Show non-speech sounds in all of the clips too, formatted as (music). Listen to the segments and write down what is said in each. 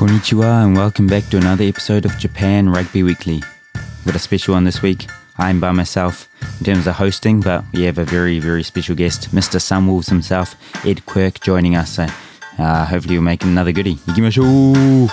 Konnichiwa and welcome back to another episode of Japan Rugby Weekly. We've got a special one this week. I'm by myself in terms of hosting, but we have a very, very special guest, Mr. Sunwolves himself, Ed Quirk, joining us. So uh, hopefully we'll make another goodie. Ikimashou!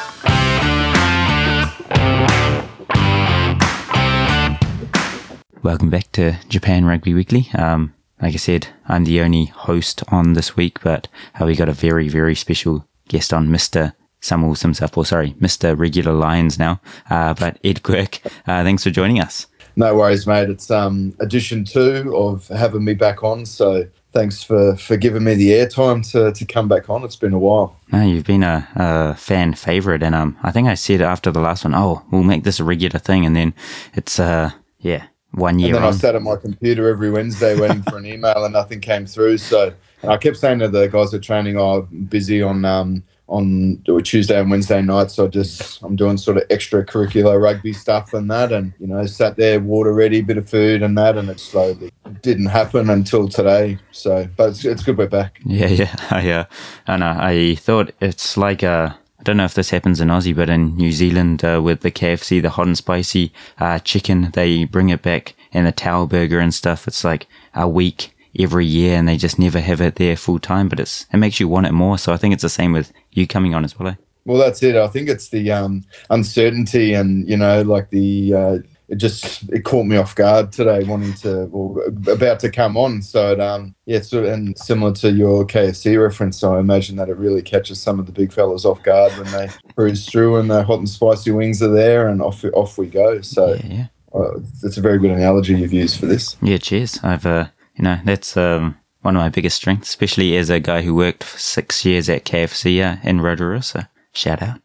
Welcome back to Japan Rugby Weekly. Um, like I said, I'm the only host on this week, but uh, we got a very, very special guest on, Mr. Himself, or sorry, Mr. Regulions now, uh, but Ed Quirk. Uh, thanks for joining us. No worries, mate. It's um, edition two of having me back on. So thanks for, for giving me the airtime to, to come back on. It's been a while. No, you've been a, a fan favorite, and um, I think I said after the last one, oh, we'll make this a regular thing, and then it's uh, yeah, one year. And then on. I sat at my computer every Wednesday waiting for an email, and nothing came through. So I kept saying to the guys at training, "Oh, I'm busy on um, on Tuesday and Wednesday nights. So I just I'm doing sort of extracurricular rugby stuff and that, and you know, sat there, water ready, bit of food and that, and it slowly didn't happen until today. So, but it's, it's good we're back. Yeah, yeah, (laughs) I, uh, I thought it's like uh, I don't know if this happens in Aussie, but in New Zealand uh, with the KFC, the hot and spicy uh, chicken, they bring it back, and the Tower Burger and stuff. It's like a week every year, and they just never have it there full time. But it's it makes you want it more. So I think it's the same with you coming on as well. Eh? Well, that's it. I think it's the um, uncertainty and you know, like the uh, it just it caught me off guard today, wanting to or about to come on. So it, um, yeah, sort of, and similar to your KFC reference, so I imagine that it really catches some of the big fellas off guard when they (laughs) cruise through and the hot and spicy wings are there, and off off we go. So Yeah, yeah. uh, that's a very good analogy you've used for this. Yeah, cheers. I've, uh, you know, that's um, one of my biggest strengths, especially as a guy who worked for six years at KFC uh, in Rotorua. So shout out.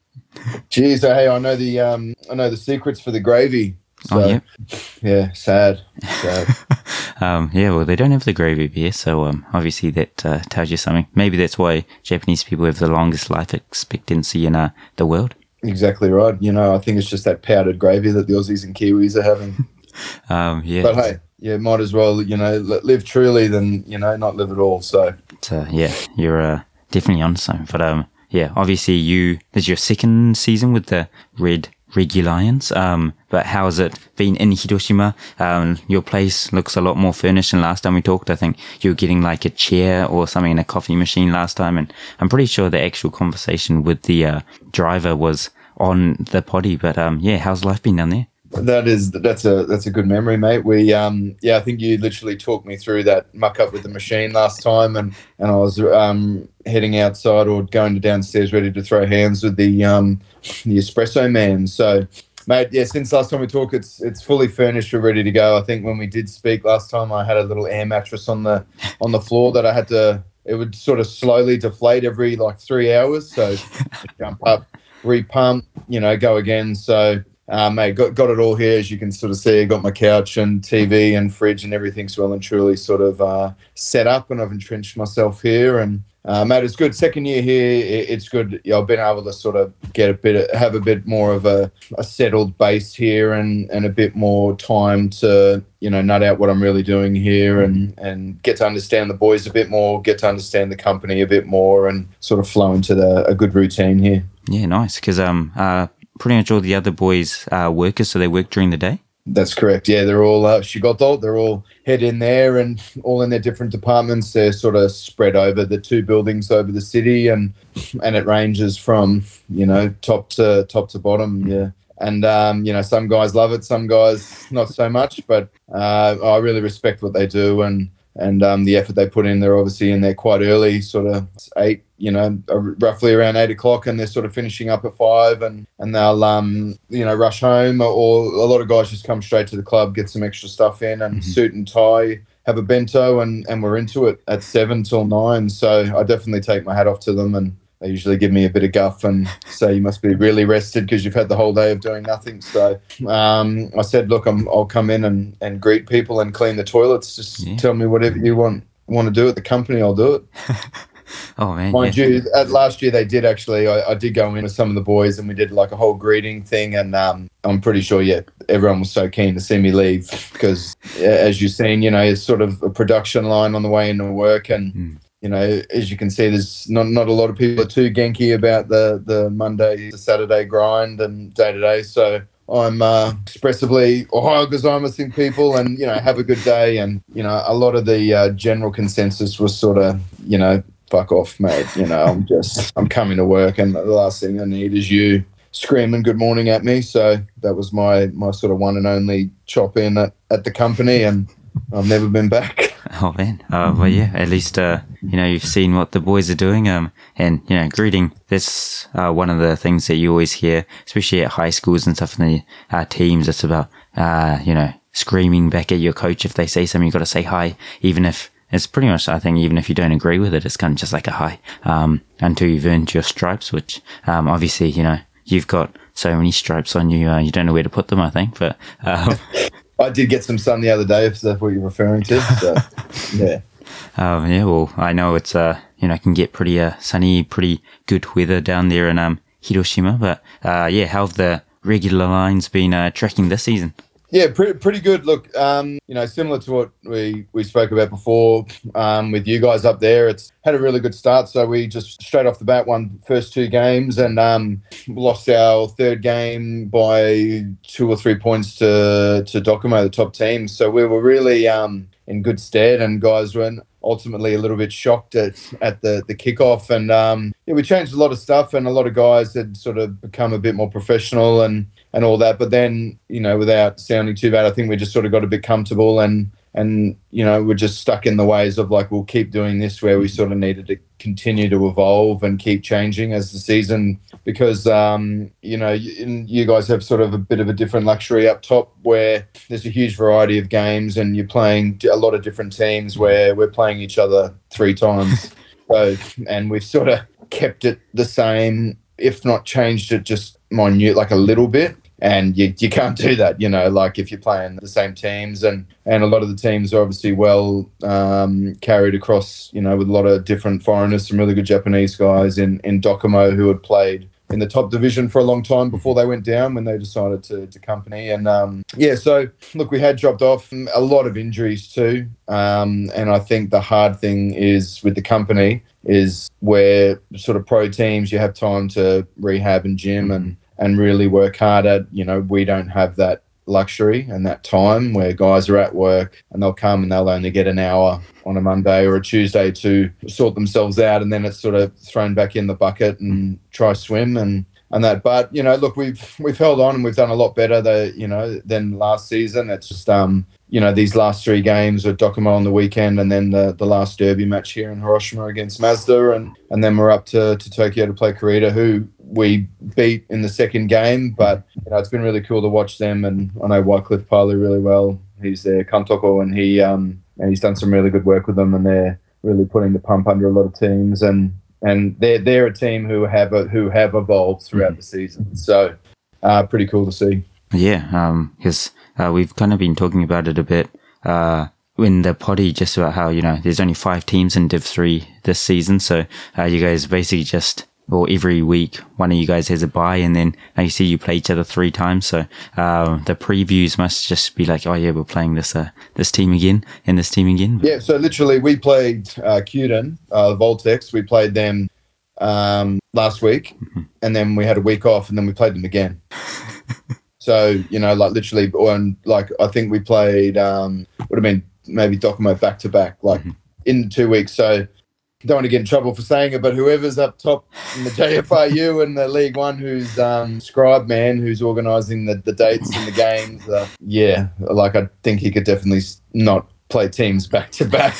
Cheers. Hey, I know the um, I know the secrets for the gravy. So, Oh, yeah. yeah, sad, sad. (laughs) Um, yeah, well, they don't have the gravy beer, so um, obviously that uh, tells you something. Maybe that's why Japanese people have the longest life expectancy in uh, the world. exactly right. You know, I think it's just that powdered gravy that the Aussies and Kiwis are having. Um, yeah, But hey, yeah, might as well, you know, live truly than, you know, not live at all. So, but, uh, yeah, you're uh, definitely on something. But um, yeah, obviously you this is your second season with the Red Regulions. Um, but how has it been in Hiroshima? Um, your place looks a lot more furnished than last time we talked. I think you were getting like a chair or something in a coffee machine last time, and I'm pretty sure the actual conversation with the uh, driver was on the potty. But um, yeah, how's life been down there? That is that's a that's a good memory, mate. We um yeah, I think you literally talked me through that muck up with the machine last time, and and I was um heading outside or going to downstairs ready to throw hands with the um the espresso man. So. Mate, yeah. Since last time we talked, it's it's fully furnished. We're ready to go. I think when we did speak last time, I had a little air mattress on the on the floor that I had to. It would sort of slowly deflate every like three hours. So (laughs) jump up, repump, you know, go again. So uh, mate, got, got it all here, as you can sort of see. I got my couch and TV and fridge and everything's well and truly sort of uh, set up, and I've entrenched myself here. And uh, mate, it's good. Second year here, i- it's good. Yeah, I've been able to sort of get a bit, have a bit more of a, a settled base here, and and a bit more time to you know nut out what I'm really doing here, and and get to understand the boys a bit more, get to understand the company a bit more, and sort of flow into the, a good routine here. Yeah, nice. Because um, uh, pretty much all the other boys are workers, so they work during the day. That's correct. Yeah, they're all uh, Shigoto. They're all head in there and all in their different departments. They're sort of spread over the two buildings over the city, and and it ranges from you know top to top to bottom. Yeah, and um, you know some guys love it, some guys not so much. But uh, I really respect what they do and and um, the effort they put in. They're obviously in there quite early, sort of eight, you know, roughly around eight o'clock, and they're sort of finishing up at five, and and they'll um, you know rush home, or a lot of guys just come straight to the club, get some extra stuff in, and suit and tie. Have a bento and, and we're into it at seven till nine. So I definitely take my hat off to them and they usually give me a bit of guff and say you must be really rested because you've had the whole day of doing nothing. So um, I said, look, I'm, I'll come in and, and greet people and clean the toilets. Just Yeah. tell me whatever you want want to do at the company. I'll do it. (laughs) Oh man, Mind yeah. you, at last year they did actually. I, I did go in with some of the boys and we did like a whole greeting thing. And um, I'm pretty sure, yeah, everyone was so keen to see me leave because, as you've seen, you know, it's sort of a production line on the way into work and. Mm. You know, as you can see, there's not not a lot of people are too genki about the the Monday to Saturday grind and day to day. So I'm uh, expressively Ohayo Gozaimasu people and, you know, have a good day. And, you know, a lot of the uh, general consensus was sort of, you know, fuck off, mate. You know, I'm just, I'm coming to work and the last thing I need is you screaming good morning at me. So that was my, my sort of one and only chop in at, at the company and I've never been back. (laughs) Oh man, uh, well yeah, at least uh, you know you've seen what the boys are doing, um, and you know greeting. That's uh, one of the things that you always hear, especially at high schools and stuff in the uh, teams. It's about uh, you know screaming back at your coach if they say something. You've got to say hi, even if it's pretty much. I think even if you don't agree with it, it's kind of just like a hi um, until you've earned your stripes. Which um, obviously you know you've got so many stripes on you, uh, you don't know where to put them. I think, but. Um, (laughs) I did get some sun the other day, if that's what you're referring to. So, (laughs) yeah. Um, yeah, well, I know it's uh, you know, can get pretty uh, sunny, pretty good weather down there in um Hiroshima. But uh, yeah, how have the Regulions been uh, tracking this season? Yeah, pretty pretty good. Look, um, you know, similar to what we we spoke about before um, with you guys up there. It's had a really good start. So we just straight off the bat won first two games and um, lost our third game by two or three points to to Docomo, the top team. So we were really um, in good stead, and guys were ultimately a little bit shocked at, at the, the kickoff. And um, yeah, we changed a lot of stuff, and a lot of guys had sort of become a bit more professional and and all that. But then, you know, without sounding too bad, I think we just sort of got a bit comfortable and and you know we're just stuck in the ways of like we'll keep doing this where we sort of needed to continue to evolve and keep changing as the season because um, you know you, you guys have sort of a bit of a different luxury up top where there's a huge variety of games and you're playing a lot of different teams where we're playing each other three times (laughs) so and we've sort of kept it the same if not changed it just minute like a little bit and you, you can't do that you know like if you're playing the same teams and and a lot of the teams are obviously well um, carried across you know with a lot of different foreigners some really good japanese guys in in docomo who had played in the top division for a long time before they went down when they decided to, to company. And um, yeah so look we had dropped off a lot of injuries too. Um, and i think the hard thing is with the company is where sort of pro teams you have time to rehab and gym and and really work hard at. You know, we don't have that luxury and that time where guys are at work and they'll come and they'll only get an hour on a Monday or a Tuesday to sort themselves out and then it's sort of thrown back in the bucket and try swim and and that but you know look we've we've held on and we've done a lot better the you know than last season it's just um you know these last three games with Docomo on the weekend, and then the, the last derby match here in Hiroshima against Mazda, and and then we're up to, to Tokyo to play Kurita, who we beat in the second game. But you know it's been really cool to watch them, and I know Wycliffe Palu really well. He's their kantoku, and he um and he's done some really good work with them, and they're really putting the pump under a lot of teams, and and they're they're a team who have who have evolved throughout the season. So uh, pretty cool to see. Yeah, um, because uh, we've kind of been talking about it a bit uh, in the potty, just about how you know there's only five teams in Div Three this season, so uh, you guys basically just or every week one of you guys has a bye, and then you see you play each other three times. So uh, the previews must just be like, oh yeah, we're playing this uh, this team again and this team again. Yeah, so literally we played uh, Kyuden, uh, Voltex. We played them um, last week, mm-hmm. and then we had a week off, and then we played them again. (laughs) So you know, like literally, and like I think we played um, would have been maybe Docomo back to back, like mm-hmm. in two weeks. So don't want to get in trouble for saying it, but whoever's up top in the JFRU (laughs) and the League One, who's um, Scribe Man, who's organising the, the dates and the games, uh, yeah, like I think he could definitely not play teams back to back.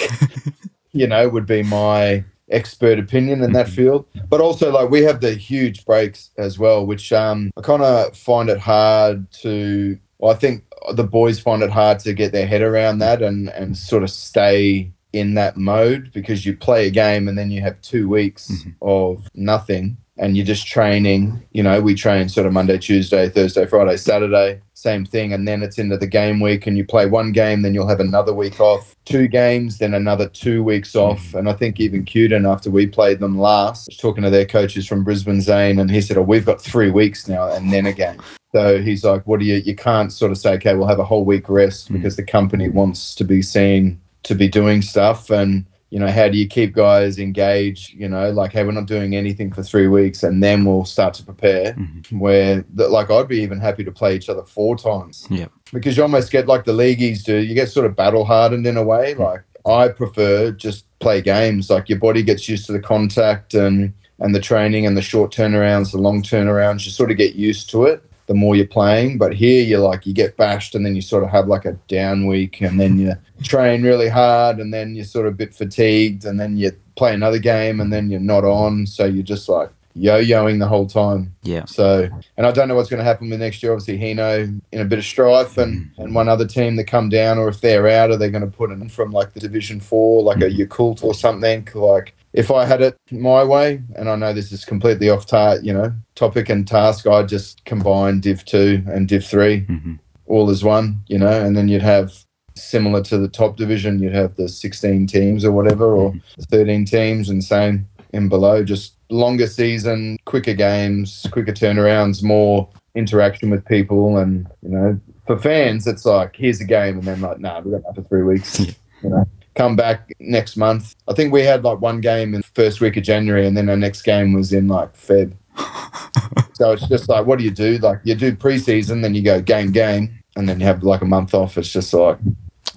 You know, would be my expert opinion in that mm-hmm. field. But also, like we have the huge breaks as well, which um, I kind of find it hard to. Well, I think the boys find it hard to get their head around that and and sort of stay in that mode because you play a game and then you have two weeks mm-hmm. of nothing and you're just training. You know, we train sort of Monday, Tuesday, Thursday, Friday, Saturday, same thing. And then it's into the game week and you play one game, then you'll have another week off, two games, then another two weeks off. Mm. And I think even Kyuden, after we played them last, was talking to their coaches from Brisbane Zane, and he said, Oh, we've got three weeks now and then a game. So he's like, What do you, you can't sort of say, okay, we'll have a whole week rest mm. because the company wants to be seen to be doing stuff. And you know, how do you keep guys engaged? You know, like, hey, we're not doing anything for three weeks and then we'll start to prepare. Mhm. Where, the, like, I'd be even happy to play each other four times Yeah. because you almost get like the leagueies do, you get sort of battle hardened in a way. Like, I prefer just play games. Like, your body gets used to the contact and, and the training and the short turnarounds, the long turnarounds. You sort of get used to it the more you're playing. But here you're like you get bashed and then you sort of have like a down week and then you (laughs) train really hard and then you're sort of a bit fatigued and then you play another game and then you're not on. So you're just like yo-yoing the whole time. Yeah. So and I don't know what's going to happen with next year. Obviously Hino in a bit of strife and, mm. and one other team that come down or if they're out are they going to put in from like the division four, like a mm. Yakult or something like if I had it my way, and I know this is completely off tar, you know, topic and task, I'd just combine Div two and Div three hmm all as one, you know, and then you'd have similar to the top division, you'd have the sixteen teams or whatever, or the thirteen teams, and same in below, just longer season, quicker games, quicker turnarounds, more interaction with people, and you know, for fans, it's like here's a game, and then like, nah, we got that for three weeks, you know come back next month. I think we had like one game in the first week of January, and then our next game was in like Feb. (laughs) so it's just like, what do you do? Like you do preseason, then you go game game, and then you have like a month off. It's just like,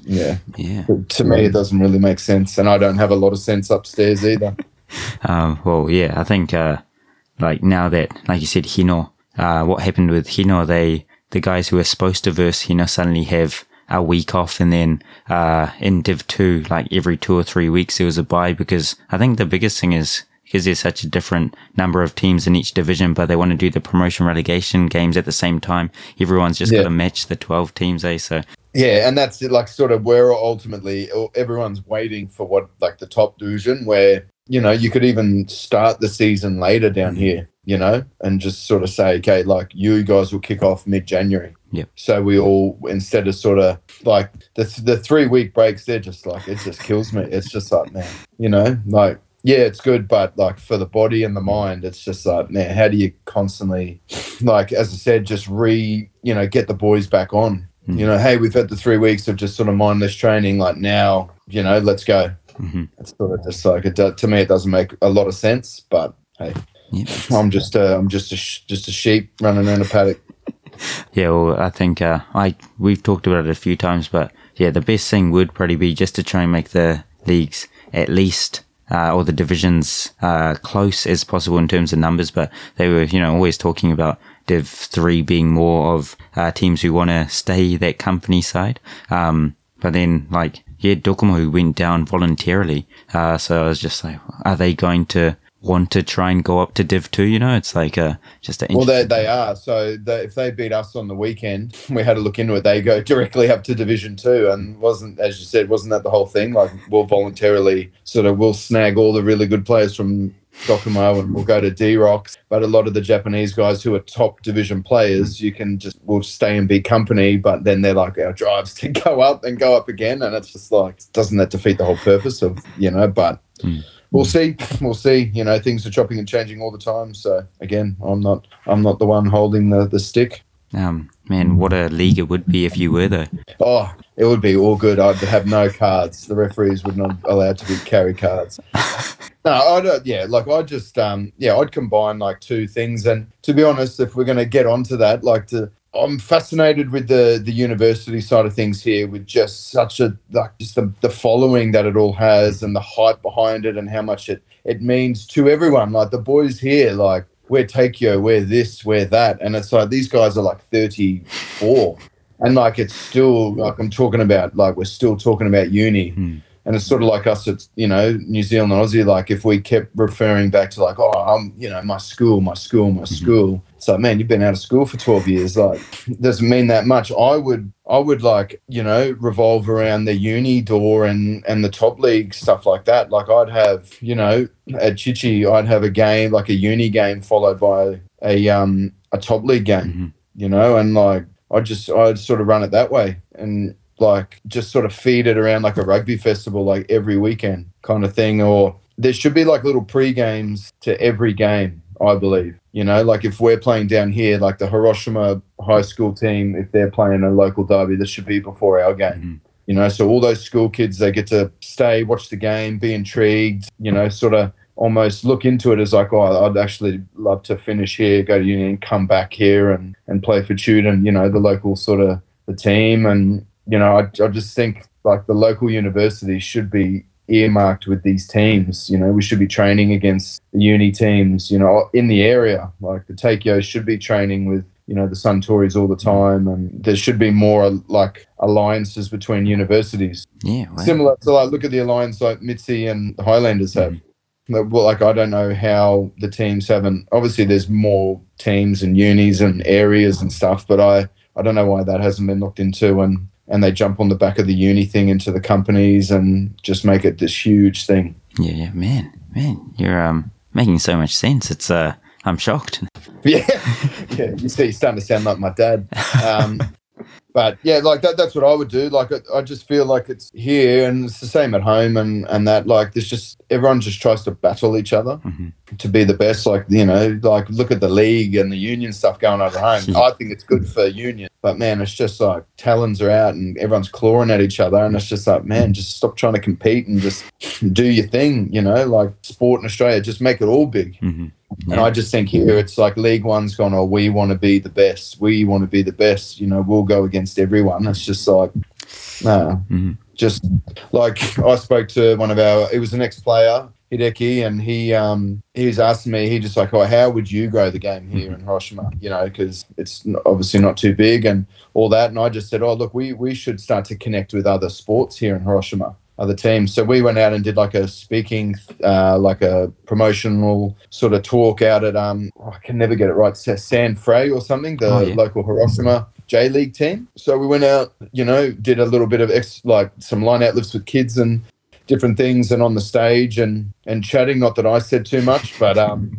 yeah. Yeah. To me, it doesn't really make sense, and I don't have a lot of sense upstairs either. (laughs) Um, well, yeah, I think, uh, like now that, like you said, Hino, uh, what happened with Hino, they, the guys who were supposed to verse Hino suddenly have a week off and then, uh, in Div 2, like every two or three weeks there was a bye because I think the biggest thing is because there's such a different number of teams in each division, but they want to do the promotion relegation games at the same time. Everyone's just Yeah. got to match the 12 teams, eh? So, Yeah, and that's it, like sort of where ultimately everyone's waiting for what like the top division where you know you could even start the season later down here, you know, and just sort of say, okay, like you guys will kick off mid January. Yep. So we all instead of sort of like the the three week breaks, they're just like it just kills me. It's just like man, you know, like yeah, it's good, but like for the body and the mind, it's just like man, how do you constantly, like as I said, just re you know get the boys back on Mm. you know, hey, we've had the three weeks of just sort of mindless training. Like now, you know, let's go. mhm. It's sort of just like it do, to me, it doesn't make a lot of sense. But hey, yeah. I'm just uh, I'm just a sh- just a sheep running around a paddock. Yeah, well, I think uh, I we've talked about it a few times, but yeah, the best thing would probably be just to try and make the leagues at least uh, or the divisions uh, close as possible in terms of numbers. But they were, you know, always talking about Div three being more of uh, teams who want to stay that company side. Um, but then, like, yeah, Docomo went down voluntarily. Uh, so I was just like, are they going to want to try and go up to Div two? You know, it's like uh, just a Well, they they are. So they, if they beat us on the weekend, (laughs) we had to look into it. They go (laughs) directly up to Division Two, and wasn't as you said, wasn't that the whole thing? Like we'll voluntarily sort of we'll snag all the really good players from Docomo and we'll go to D Rocks. But a lot of the Japanese guys who are top division players, you can just we'll stay and be company. But then they're like our drives (laughs) to go up and go up again, and it's just like doesn't that defeat the whole purpose of you know? But Mm. We'll see. We'll see. You know, things are chopping and changing all the time. So again, I'm not I'm not the one holding the the stick. Um, man, what a league it would be if you were though. Oh, it would be all good. I'd have no cards. The referees would not allowed to be carry cards. (laughs) No, I don't. Yeah, like I just um yeah, I'd combine like two things. And to be honest, if we're gonna get onto that, like to I'm fascinated with the the university side of things here, with just such a like just the, the following that it all has and the hype behind it and how much it it means to everyone. Like the boys here, like we're Teikyo, we're this, we're that, and it's like these guys are like 34, and like it's still like I'm talking about like we're still talking about uni. Hmm. And it's sort of like us, it's, you know, New Zealand and Aussie. Like, if we kept referring back to, like, oh, I'm, you know, my school, my school, my school. It's like, man, you've been out of school for 12 years. Like, (laughs) doesn't mean that much. I would, I would like, you know, revolve around the uni door and, and the top league stuff like that. Like, I'd have, you know, at Chichi, I'd have a game, like a uni game followed by a, um, a top league game, Mhm. you know, and like, I just, I'd sort of run it that way. And, like just sort of feed it around like a rugby festival like every weekend kind of thing or there should be like little pre-games to every game i believe you know like if we're playing down here like the hiroshima high school team if they're playing a local derby this should be before our game mm-hmm. You know, so all those school kids they get to stay, watch the game, be intrigued. You know, sort of almost look into it as like, oh, I'd actually love to finish here, go to Union, come back here and, and play for Tuden, you know, the local sort of the team. And, you know, I, I just think like the local universities should be earmarked with these teams. You know, we should be training against the uni teams, you know, in the area. Like the Teikyo should be training with, you know, the Suntories all the time. And there should be more like alliances between universities. Yeah. Wow. Similar to like, look at the alliance like Mitzi and Highlanders have. Mm-hmm well, like I don't know how the teams haven't. Obviously, there's more teams and unis and areas and stuff, but I I don't know why that hasn't been looked into and and they jump on the back of the uni thing into the companies and just make it this huge thing. Yeah, yeah, man, man, you're um making so much sense. It's uh, I'm shocked. (laughs) Yeah, (laughs) yeah. You see, you're starting to sound like my dad. (laughs) Um, but yeah, like that, that's what I would do. Like, I, I, just feel like it's here and it's the same at home and, and that, like, there's just, everyone just tries to battle each other mm-hmm. to be the best. Like, you know, like, look at the league and the union stuff going on at home. (laughs) I think it's good for union. But man, it's just like talons are out and everyone's clawing at each other. And it's just like, man, just stop trying to compete and just do your thing, you know, like sport in Australia, just make it all big. Mm-hmm. Yeah. And I just think here it's like League One's gone, oh, we want to be the best. We want to be the best. You know, we'll go against everyone. It's just like, no. Mm-hmm. Just like I spoke to one of our, it was an ex player, Hideki, and he um he was asking me, he just like, oh, how would you grow the game here in Hiroshima? You know, because it's obviously not too big and all that. And I just said, oh, look, we we should start to connect with other sports here in Hiroshima other teams. So we went out and did like a speaking, uh, like a promotional sort of talk out at um, oh, I can never get it right, San Frei or something, the oh, yeah. local Hiroshima J League team. So we went out, you know, did a little bit of ex- like some line out lifts with kids and different things, and on the stage and and chatting. Not that I said too much, but um.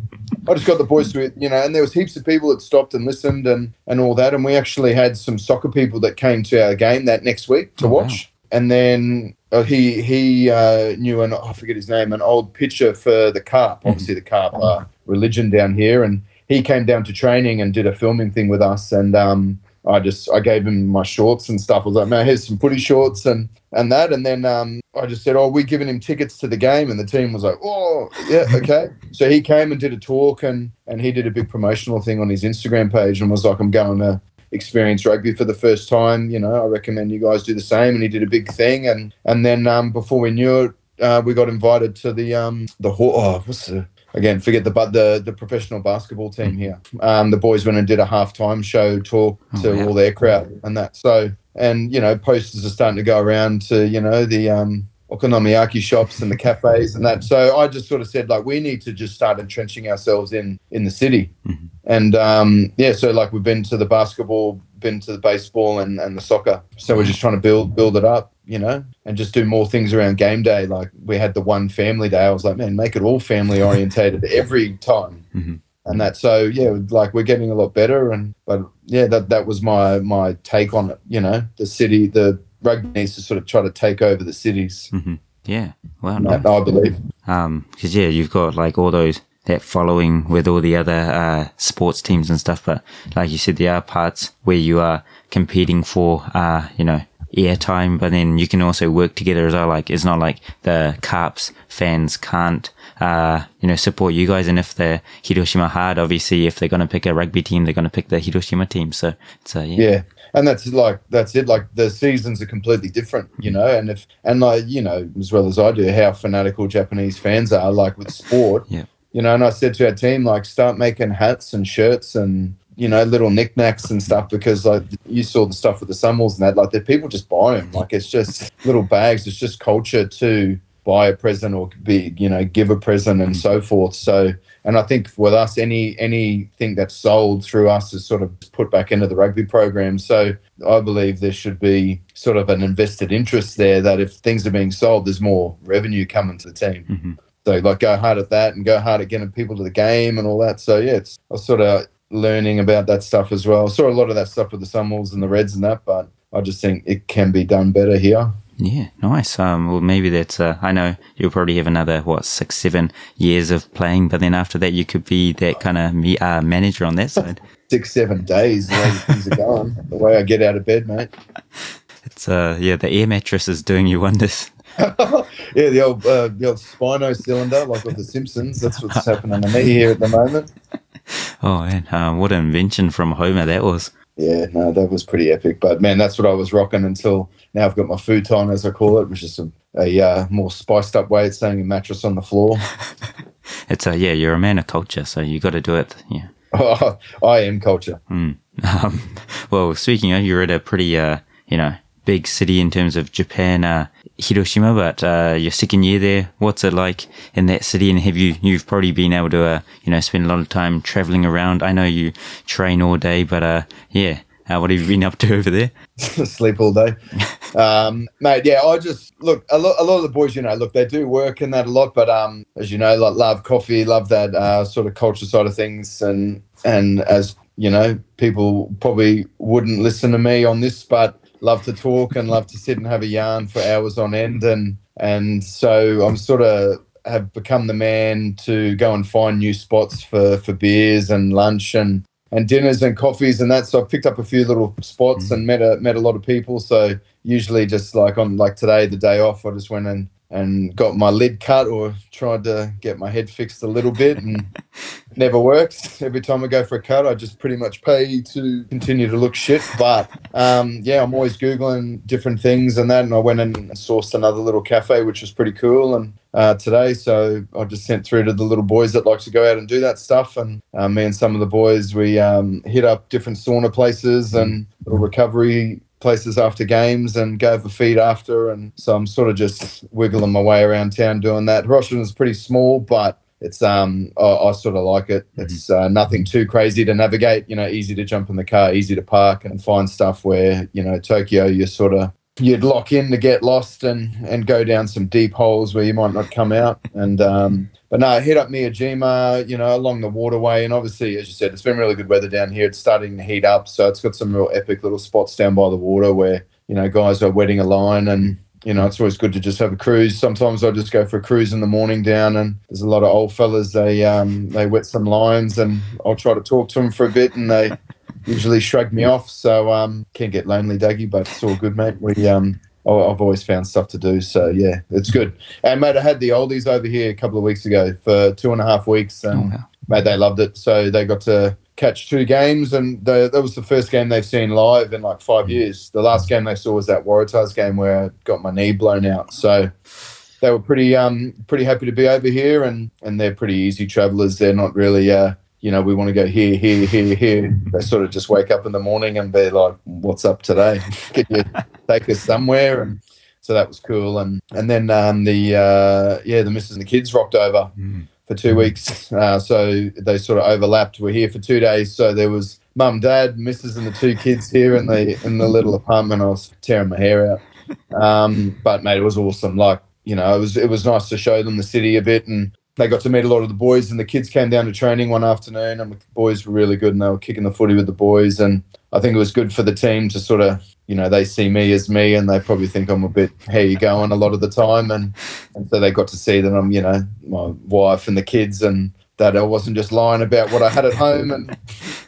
I just got the boys to it, you know, and there was heaps of people that stopped and listened and, and all that. And we actually had some soccer people that came to our game that next week to oh, watch. Wow. And then uh, he he uh, knew an I forget his name, an old pitcher for the Carp. Mm-hmm. Obviously, the Carp uh, religion down here, and he came down to training and did a filming thing with us. And um, I just I gave him my shorts and stuff. I was like, man, here's some footy shorts and and that. And then um, I just said, oh, we're giving him tickets to the game, and the team was like, oh, yeah, okay. (laughs) so he came and did a talk, and and he did a big promotional thing on his Instagram page, and was like, I'm going to experience rugby for the first time. You know, I recommend you guys do the same. And he did a big thing, and and then um, before we knew it, uh, we got invited to the um the oh what's the again forget the but the the professional basketball team mm. here. Um, the boys went and did a halftime show talk oh, to all their crowd and that. So and you know posters are starting to go around to you know the um okonomiyaki shops and the cafes and that. So I just sort of said like we need to just start entrenching ourselves in in the city. Mm-hmm. And um, yeah, so like we've been to the basketball, been to the baseball and, and the soccer. So we're just trying to build build it up, you know, and just do more things around game day. Like we had the one family day. I was like, man, make it all family orientated (laughs) every time. Mm-hmm. And that so yeah, like we're getting a lot better. And but yeah, that that was my my take on it. You know, the city, the rugby needs to sort of try to take over the cities. Mm-hmm. Yeah, well, nice. I, I believe. Um, because yeah, you've got like all those that following with all the other uh, sports teams and stuff. But like you said, there are parts where you are competing for, uh, you know, airtime, but then you can also work together as well. Like it's not like the Carps fans can't, uh, you know, support you guys. And if the Hiroshima hard, obviously, if they're going to pick a rugby team, they're going to pick the Hiroshima team. So, so yeah. yeah and that's like that's it. Like the seasons are completely different you know? And if and like you know as well as i do how fanatical japanese fans are like with sport. Yeah. You know and i said to our team like start making hats and shirts and you know little knickknacks and stuff because like you saw the stuff with the Sunwolves and that like the people just buy them like it's just little bags. It's just culture to buy a present or be you know give a present and mm. so forth. So and I think with us, any anything that's sold through us is sort of put back into the rugby program. So I believe there should be sort of an invested interest there that if things are being sold, there's more revenue coming to the team. Mm-hmm. So like go hard at that and go hard at getting people to the game and all that. So yeah, it's I was sort of learning about that stuff as well. I saw a lot of that stuff with the Sunwolves and the Reds and that, but I just think it can be done better here. Yeah, nice. Um, well, maybe that's. Uh, I know you'll probably have another what six, seven years of playing, but then after that, you could be that kind of uh, manager on that side. (laughs) six, seven days. The way things are going, (laughs) the way I get out of bed, mate. It's uh yeah, the air mattress is doing you wonders. (laughs) yeah, the old uh, the old spino cylinder, like with the Simpsons. That's what's happening to me here at the moment. Oh man, uh, what an invention from Homer that was. Yeah, no, that was pretty epic. But man, that's what I was rocking until now. I've got my futon, as I call it, which is a, a uh, more spiced up way of saying a mattress on the floor. (laughs) It's a yeah, you're a man of culture, so you got to do it. Yeah. Oh, (laughs) I am culture. Mm. (laughs) Um, well, speaking of, you're at a pretty uh, you know big city in terms of Japan, uh, Hiroshima, but uh, your second year there, what's it like in that city? And have you you've probably been able to uh, you know spend a lot of time traveling around? I know you train all day, but uh, yeah, uh, what have you been up to over there? (laughs) Sleep all day, (laughs) um, mate. Yeah, I just look a lot. A lot of the boys, you know, look, they do work in that a lot, but um, as you know, like love coffee, love that uh, sort of culture side of things, and and as you know, people probably wouldn't listen to me on this, but love to talk and love to sit and have a yarn for hours on end, and and so I'm sort of have become the man to go and find new spots for for beers and lunch and and dinners and coffees and that. So I've picked up a few little spots mm-hmm. and met a met a lot of people. So usually just like on like today, the day off, I just went and and got my lid cut or tried to get my head fixed a little bit and (laughs) never works. (laughs) Every time I go for a cut, I just pretty much pay to continue to look shit. But um, yeah, I'm always Googling different things and that. And I went and sourced another little cafe, which was pretty cool. And uh, today, so I just sent through to the little boys that like to go out and do that stuff. And uh, me and some of the boys, we um, hit up different sauna places and little recovery places after games and go for feed after. And so I'm sort of just wiggling my way around town doing that. Hiroshima is pretty small, but it's um I, I sort of like it. Mm-hmm. It's uh, nothing too crazy to navigate. You know, easy to jump in the car, easy to park and find stuff. Where you know Tokyo, you're sort of you'd lock in to get lost and and go down some deep holes where you might not come out. And um, but no, hit up Miyajima, you know, along the waterway, and obviously, as you said, it's been really good weather down here. It's starting to heat up, so it's got some real epic little spots down by the water where you know guys are wetting a line and. You know, it's always good to just have a cruise. Sometimes I just go for a cruise in the morning down, and there's a lot of old fellas. They um, they wet some lines, and I'll try to talk to them for a bit, and they usually shrug me off. So um, can get lonely, Dougie, but it's all good, mate. We um, I've always found stuff to do. So yeah, it's good. And mate, I had the oldies over here a couple of weeks ago for two and a half weeks, and oh, wow. mate, they loved it. So they got to catch two games, and they, that was the first game they've seen live in like five years. The last game they saw was that Waratahs game where I got my knee blown out. So they were pretty um pretty happy to be over here, and and they're pretty easy travellers. They're not really uh you know, we want to go here, here, here, here. (laughs) They sort of just wake up in the morning and be like, "What's up today? (laughs) Can you take us somewhere?" And so that was cool. And and then um, the uh, yeah, the missus and the kids rocked over mm. For two weeks. Uh, so they sort of overlapped. We're here for two days. So there was mum, dad, missus, and the two kids here in the in the little apartment. I was tearing my hair out. Um, but mate, it was awesome. Like you know, it was it was nice to show them the city a bit and they got to meet a lot of the boys, and the kids came down to training one afternoon, and the boys were really good, and they were kicking the footy with the boys, and I think it was good for the team to sort of, you know, they see me as me, and they probably think I'm a bit how you going a lot of the time, and and so they got to see that I'm, you know, my wife and the kids, and that I wasn't just lying about what I had at home, and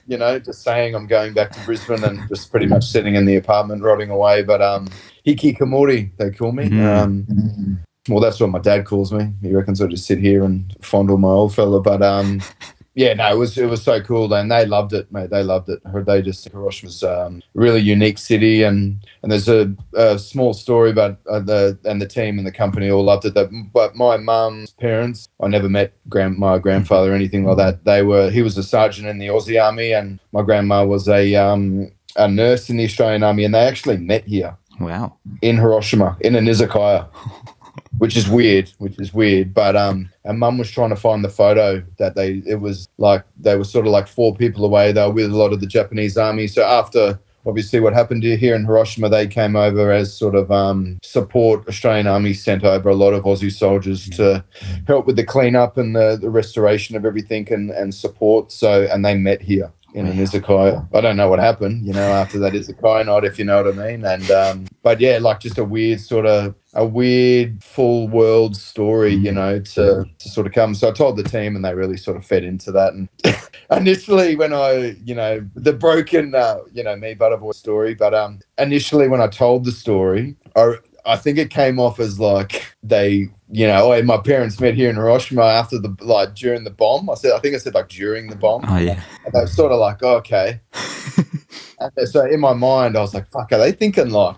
you know, just saying I'm going back to Brisbane and just pretty much sitting in the apartment rotting away, but um. Hikikomori, they call me. Mm-hmm. Um, well, that's what my dad calls me. He reckons I just sit here and fondle my old fella. But um, (laughs) yeah, no, it was it was so cool, and they loved it, mate. They loved it. They just Hiroshima was um, a really unique city, and and there's a, a small story about uh, the and the team and the company all loved it. That, but my mum's parents, I never met grand my grandfather or anything like that. They were he was a sergeant in the Aussie Army, and my grandma was a um, a nurse in the Australian Army, and they actually met here. Wow. In Hiroshima, in an izakaya. (laughs) which is weird, which is weird. But um, and mum was trying to find the photo that they. It was like they were sort of like four people away. They were with a lot of the Japanese army. So after obviously what happened here in Hiroshima, they came over as sort of um, support. Australian Army sent over a lot of Aussie soldiers to help with the cleanup and the, the restoration of everything and, and support. So and they met here. In an izakaya. I don't know what happened, you know, after that izakaya night, if you know what I mean. And um, but yeah, like just a weird sort of a weird full world story, you know, to to sort of come. So I told the team, and they really sort of fed into that. And (laughs) initially, when I, you know, the broken, uh, you know, me butterboy story, but um, initially when I told the story, I I think it came off as like they, you know, oh, my parents met here in Hiroshima after the like during the bomb. I said, I think I said like during the bomb. Oh yeah. And they were sort of like, oh, okay. (laughs) and so in my mind, I was like, fuck, are they thinking like,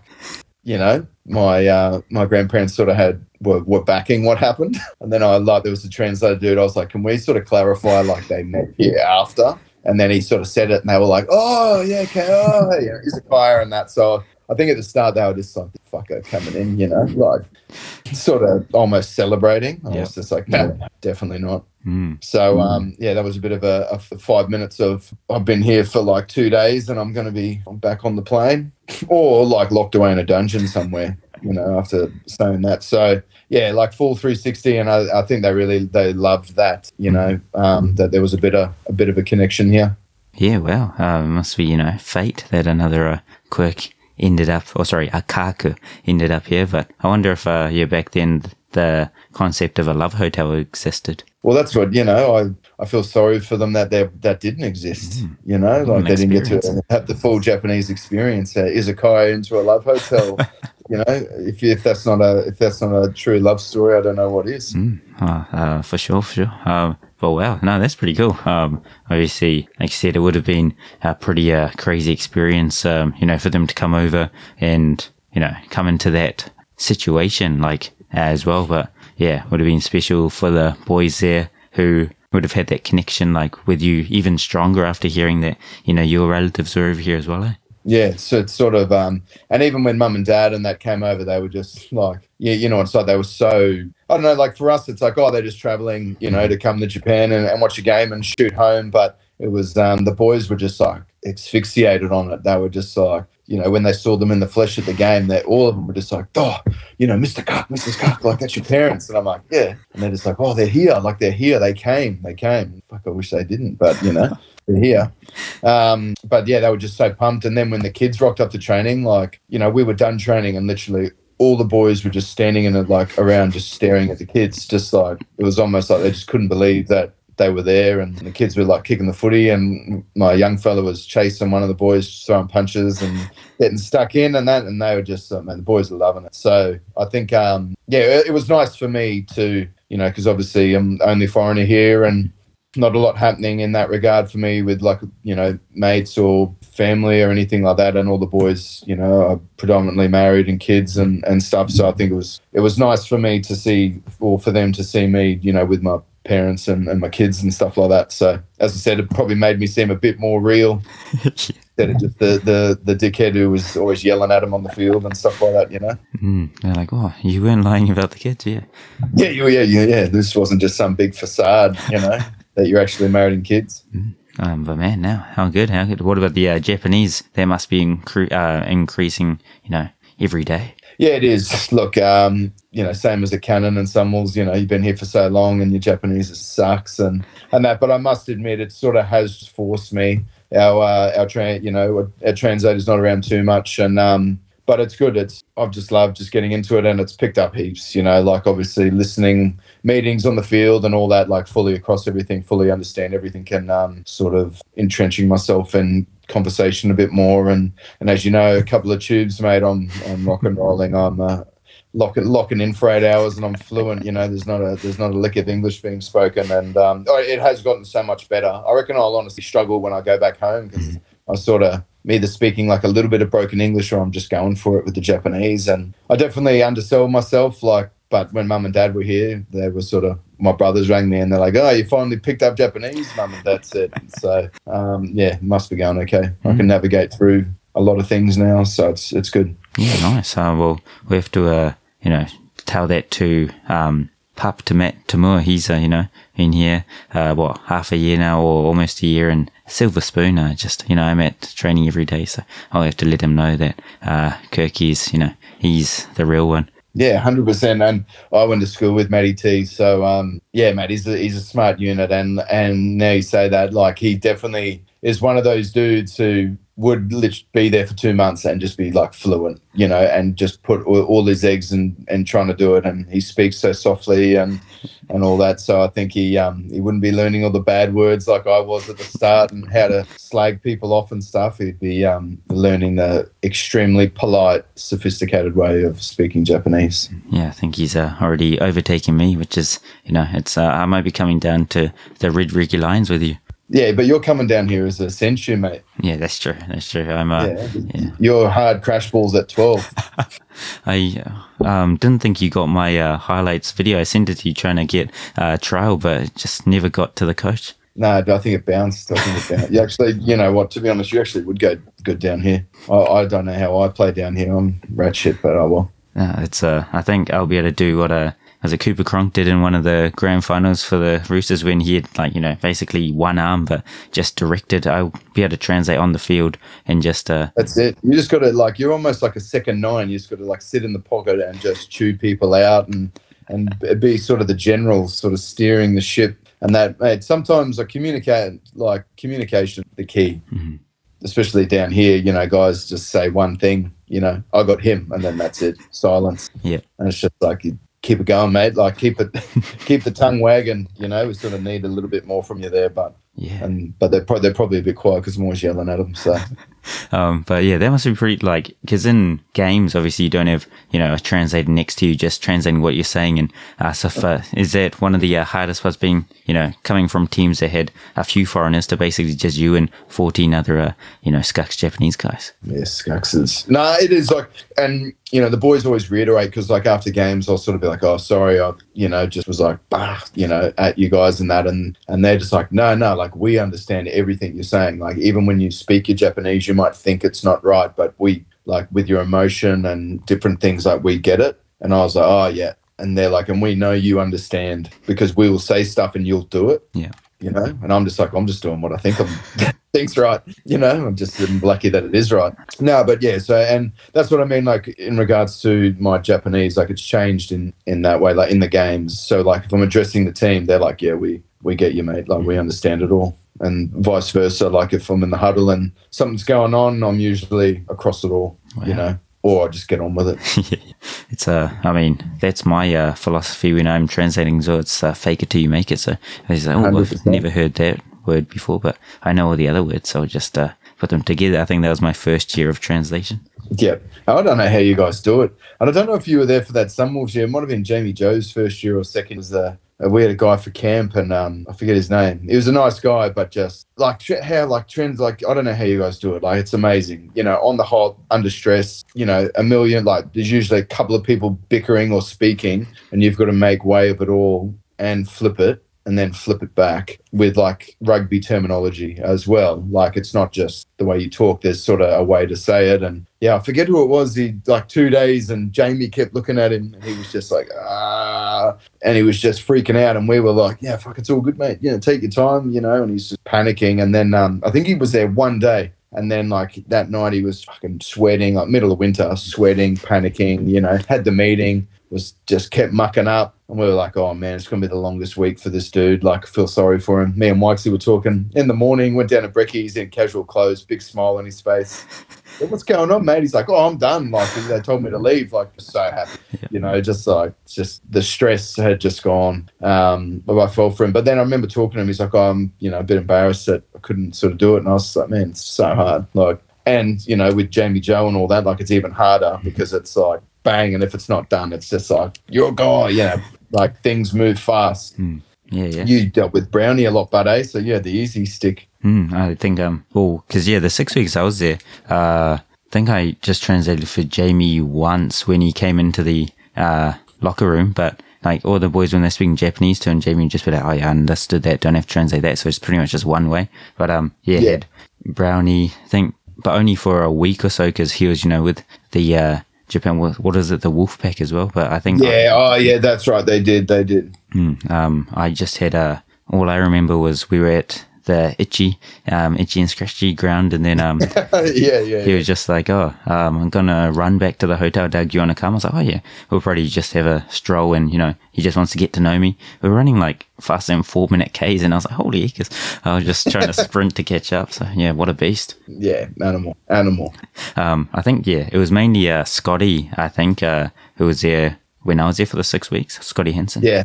you know, my uh, my grandparents sort of had were, were backing what happened, (laughs) and then I like there was a translator dude. I was like, can we sort of clarify like they met here after? And then he sort of said it, and they were like, "Oh yeah, okay, oh yeah, he's a choir and that." So I think at the start they were just like, "Fucker coming in," you know, like sort of almost celebrating. I was just like, "No, definitely not." Mm. So um, yeah, that was a bit of a five minutes of I've been here for like two days and I'm going to be I'm back on the plane (laughs) or like locked away in a dungeon somewhere. (laughs) You know, after saying that. So yeah, like full 360, and I, I think they really they loved that. You know, um, that there was a bit of a bit of a connection here. Yeah, well, uh, must be, you know, fate that another uh, quirk ended up, or sorry, Akaku ended up here. But I wonder if, uh, yeah, back then the concept of a love hotel existed. Well, that's what you know. I feel sorry for them that they that didn't exist. You know, like they didn't get to have the full Japanese experience. Uh, izakaya into a love hotel. (laughs) you know, if if that's not a if that's not a true love story, I don't know what is. Mm, uh, uh, for sure, for sure. Um, but wow, no, that's pretty cool. Um, obviously, like you said, it would have been a pretty uh, crazy experience, um, you know, for them to come over and, you know, come into that situation, like, as well. But yeah, would have been special for the boys there who would have had that connection, like, with you even stronger after hearing that, you know, your relatives were over here as well, eh? Yeah, so it's sort of um, and even when mum and dad and that came over, they were just like, yeah, you know, it's like they were so I don't know, like for us, it's like oh, they're just traveling, you know, to come to Japan and, and watch a game and shoot home, but it was um, the boys were just like asphyxiated on it. They were just like, you know, when they saw them in the flesh at the game, that all of them were just like, oh, you know, Mr. Cook, Mrs. Cook, like that's your parents, and I'm like, yeah, and they're just like, oh, they're here, like they're here, they came, they came. Fuck, I wish they didn't, but you know, (laughs) they're here. Um, but yeah, they were just so pumped. And then when the kids rocked up to training, like, you know, we were done training and literally all the boys were just standing in it, like around just staring at the kids, just like it was almost like they just couldn't believe that they were there. And the kids were like kicking the footy, and my young fella was chasing one of the boys, throwing punches and getting stuck in and that. And they were just, man, the boys were loving it. So I think, um, yeah, it, it was nice for me to, you know, because obviously I'm only foreigner here and not a lot happening in that regard for me with like you know mates or family or anything like that and all the boys you know are predominantly married and kids and and stuff so i think it was it was nice for me to see or for them to see me you know with my parents and, and my kids and stuff like that so as i said it probably made me seem a bit more real (laughs) instead of just the the the dickhead who was always yelling at him on the field and stuff like that you know Mm, they're like, oh, you weren't lying about the kids, yeah. yeah yeah yeah yeah, yeah. this wasn't just some big facade you know (laughs) that you're actually married and kids Um, but man, now how good, how good. What about the uh, Japanese? They must be incre- uh, increasing, you know, every day. Yeah, it is. Look, um, you know, same as a canon and Summels, you know, you've been here for so long and your Japanese sucks and, and that. But I must admit, it sort of has forced me. Our uh, our tra- you know, our translator's not around too much, and um, but it's good. It's I've just loved just getting into it, and it's picked up heaps. You know, like obviously listening meetings on the field and all that, like fully across everything, fully understand everything, and um, sort of entrenching myself in conversation a bit more. And and as you know, a couple of tubes, mate, I'm I'm rock and rolling. I'm uh, locking locking in for eight hours, and I'm fluent. You know, there's not a there's not a lick of English being spoken, and um, oh, it has gotten so much better. I reckon I'll honestly struggle when I go back home because I sort of I'm either speaking like a little bit of broken English or I'm just going for it with the Japanese. And I definitely undersell myself. Like, but when mum and dad were here, they were sort of my brothers rang me and they're like, "Oh, you finally picked up Japanese, mum and dad said." (laughs) So um, yeah, must be going okay. I can navigate through a lot of things now, so it's it's good. Yeah, nice. Uh, well, we have to, uh, you know, tell that to um, Pap to Matt To'omua. He's, uh, you know, in here, uh, what, half a year now or almost a year. And Silver Spoon, uh, just, you know, I'm at training every day. So I'll have to let him know that uh, Quirky's, you know, he's the real one. Yeah, hundred percent. And I went to school with Matty T, so um, yeah, Matt, he's a, he's a smart unit, and and now you say that, like he definitely is one of those dudes who would be there for two months and just be like fluent, you know, and just put all, his eggs and and trying to do it. And he speaks so softly and and all that. So I think he um he wouldn't be learning all the bad words like I was at the start and how to slag people off and stuff. He'd be um learning the extremely polite, sophisticated way of speaking Japanese. Yeah, I think he's uh, already overtaken me, which is, you know, it's uh, I might be coming down to the Red Regulions with you. Yeah, but you're coming down here as a senshu, mate. Yeah, that's true. That's true. I'm. Uh, Yeah. yeah. You're hard crash balls at 12. (laughs) I um, didn't think you got my uh, highlights video. I sent it to you trying to get uh, trial, but it just never got to the coach. no, I think it bounced. I think it bounced. You actually, you know what, to be honest, you actually would go good down here. I, I don't know how I play down here. I'm rat shit, but I will. Uh, it's uh, I think I'll be able to do what uh, was it Cooper Cronk did in one of the grand finals for the Roosters when he had like you know basically one arm but just directed. I'll be able to translate on the field and just uh, That's it. You just got to, like, you're almost like a second nine. You just got to, like, sit in the pocket and just chew people out and, and be sort of the general, sort of steering the ship. And that, mate, sometimes I communicate, like, communication, the key. Mhm. Especially down here, you know, guys just say one thing, you know, I got him, and then that's it, silence. Yeah. And it's just like, you keep it going, mate. Like, keep it, (laughs) keep the tongue wagging, you know, we sort of need a little bit more from you there, but, yeah. and, but they're, pro- they're probably a bit quiet because I'm always yelling at them, so. Um, but yeah, that must be pretty like because in games, obviously, you don't have you know a translator next to you, just translating what you're saying. And uh, so, for, is that one of the uh, hardest parts? Being you know coming from teams that had a few foreigners to basically just you and 14 other uh, you know Skux Japanese guys. Yes, Scuxes. No, it is like, and you know, the boys always reiterate because, like, after games, I'll sort of be like, "Oh, sorry, I, you know, just was like, bah, you know, at you guys and that," and and they're just like, "No, no, like, we understand everything you're saying. Like, even when you speak your Japanese, you might think it's not right, but we, like, with your emotion and different things, like, we get it." And I was like, "Oh, yeah." And they're like, "And we know you understand because we will say stuff and you'll do it." Yeah. You know, and I'm just like, I'm just doing what I think I'm (laughs) think's right. You know, I'm just I'm lucky that it is right. No, but yeah, so and that's what I mean, like in regards to my Japanese, like it's changed in in that way, like in the games. So like if I'm addressing the team, they're like, Yeah, we we get you, mate, like we mm. understand it all. And vice versa, like if I'm in the huddle and something's going on, I'm usually across it all, you know. Or I just get on with it. (laughs) it's uh, I mean, that's my uh, philosophy when I'm translating. So it's uh, fake it till you make it. So I was like, oh, I've never heard that word before, but I know all the other words, so I'll just uh, put them together. I think that was my first year of translation. Yeah. I don't know how you guys do it. And I don't know if you were there for that Sunwolves year. It might have been Jamie Joe's first year or second. It was uh, we had a guy for camp and um, I forget his name. He was a nice guy, but just like how like trends, like I don't know how you guys do it. Like it's amazing. You know, on the hot, under stress, you know, a million, like there's usually a couple of people bickering or speaking and you've got to make way of it all and flip it and then flip it back with like rugby terminology as well. Like it's not just the way you talk, there's sort of a way to say it. And yeah, I forget who it was. He like two days and Jamie kept looking at him and he was just like, ah, and he was just freaking out. And we were like, yeah, fuck, it's all good, mate. You know, take your time, you know, and he's just panicking. And then um, I think he was there one day. And then, like that night, he was fucking sweating, like middle of winter, sweating, panicking. You know, had the meeting, was just kept mucking up, and we were like, "Oh man, it's gonna be the longest week for this dude." Like, I feel sorry for him. Me and Mikesy were talking in the morning. Went down to Brecky's in casual clothes, big smile on his face. What's going on, mate? He's like, "Oh, I'm done." Like they told me to leave. Like, just so happy, you know, just like just the stress had just gone. Um, but I felt for him. But then I remember talking to him. He's like, oh, "I'm, you know, a bit embarrassed that I couldn't sort of do it," and I was like, "Man, it's so hard." Like, and you know, with Jamie Joe and all that, like it's even harder because it's like bang, and if it's not done, it's just like you're a guy, you know, like things move fast. Yeah, yeah. You dealt with Brownie a lot, but eh? So yeah, the easy stick. Hmm, I think um oh because yeah the six weeks I was there uh I think I just translated for Jamie once when he came into the uh locker room but like all the boys when they're speaking Japanese to him Jamie just be like oh yeah I understood that don't have to translate that so it's pretty much just one way but um yeah, Yeah. Brownie I think but only for a week or so because he was you know with the uh Japan what what is it the Wolf Pack as well but I think Yeah, oh yeah, that's right. They did, they did. Hmm, um, I just had uh, all I remember was we were at the itchy, um, itchy and scratchy ground, and then um, (laughs) yeah, yeah. he was just like, "Oh, um, I'm gonna run back to the hotel. Doug, you wanna come?" I was like, "Oh yeah, we'll probably just have a stroll." And you know, he just wants to get to know me. We were running like faster than four minute Ks, and I was like, "Holy!" Because I was just trying to sprint to catch up. So yeah, what a beast. Yeah, animal, animal. Um, I think yeah, it was mainly uh, Scotty. I think uh, who was there when I was there for the six weeks. Scotty Hansen. Yeah,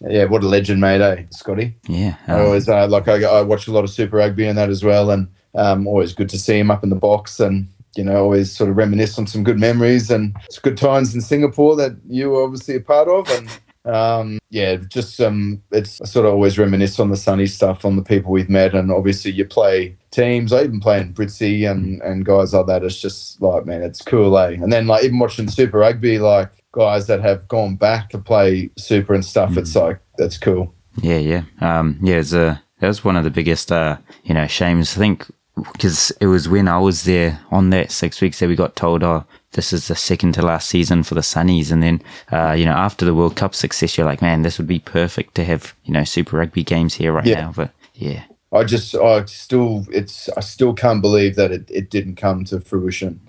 yeah. What a legend, mate, eh, Scotty? Yeah. I um, always uh, like I, I watch a lot of Super Rugby and that as well, and um, always good to see him up in the box and. You know, always sort of reminisce on some good memories and good times in Singapore that you were obviously a part of, and um, yeah, just um, it's I sort of always reminisce on the sunny stuff, on the people we've met, and obviously you play teams. I even play in Britzy and and guys like that. It's just like man, it's cool, eh? And then like even watching Super Rugby, like guys that have gone back to play Super and stuff. It's like that's cool. Yeah, yeah, um, yeah. It's a that was one of the biggest, uh, you know, shames. I think because it was when I was there on that six weeks that we got told, oh, this is the second to last season for the Sunnies, and then, uh, you know, after the World Cup success, you're like, man, this would be perfect to have, you know, Super Rugby games here right Yeah. now. But yeah, I just I still it's I still can't believe that it, it didn't come to fruition.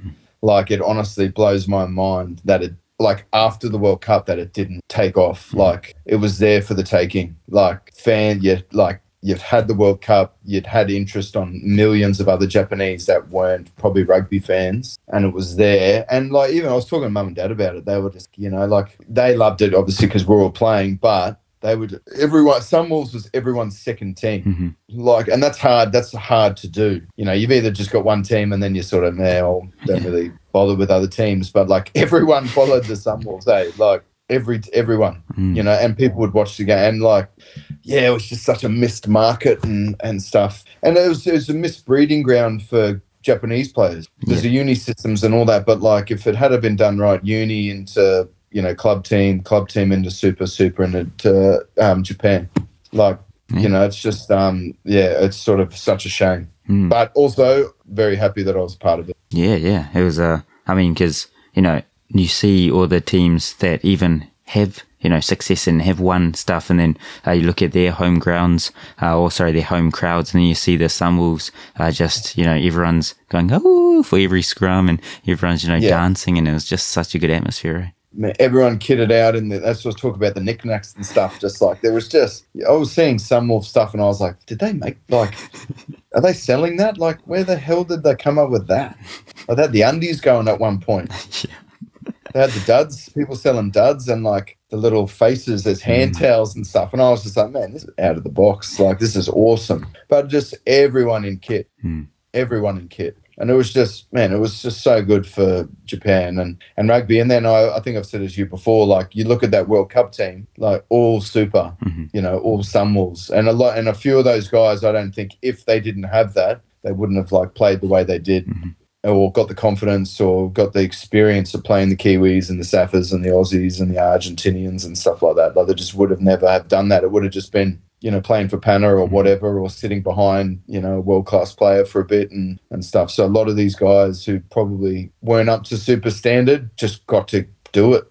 Like it honestly blows my mind that it like after the World Cup that it didn't take off. Like it was there for the taking. Like fan you like you've had the World Cup, you'd had interest on millions of other Japanese that weren't probably rugby fans, and it was there. And like even I was talking to mum and dad about it, they were just you know like they loved it obviously because we're all playing, but they would everyone. Sunwolves was everyone's second team Mhm. like and that's hard that's hard to do you know you've either just got one team and then you're sort of now don't really bother with other teams but like (laughs) everyone followed the sunwolves eh? like every everyone Mm. you know and people would watch the game and like yeah it was just such a missed market and and stuff and it was, it was a misbreeding ground for Japanese players. There's the uni systems and all that, but like if it had been done right, uni into you know club team, club team into super, super into um, Japan, like you know, it's just um, yeah, it's sort of such a shame. Mm. But also very happy that I was part of it. Yeah, yeah. It was, uh, I mean, because, you know, you see all the teams that even have, you know, success and have won stuff, and then uh, you look at their home grounds, uh, or sorry, their home crowds, and then you see the Sunwolves, uh, just, you know, everyone's going, oh, for every scrum, and everyone's, you know, Yeah. dancing, and it was just such a good atmosphere. Man, everyone kitted out, and that's what I was talking about the knickknacks and stuff. Just like there was just, I was seeing some more stuff, and I was like, did they make like, are they selling that? Like, where the hell did they come up with that? Like, they had the undies going at one point. (laughs) Yeah. They had the duds, people selling duds, and like the little faces as hand towels and stuff. And I was just like, man, this is out of the box. Like, this is awesome. But just everyone in kit, Hmm. everyone in kit. And it was just, man, it was just so good for Japan and, and rugby. And then I, I think I've said it to you before, like you look at that World Cup team, like all super, Mhm. you know, all Sunwolves. And a lot and a few of those guys, I don't think if they didn't have that, they wouldn't have like played the way they did. Mhm. Or got the confidence or got the experience of playing the Kiwis and the Saffers and the Aussies and the Argentinians and stuff like that. Like they just would have never have done that. It would have just been you know, playing for Panna or whatever, or sitting behind, you know, a world class player for a bit and, and stuff. So a lot of these guys who probably weren't up to super standard just got to do it.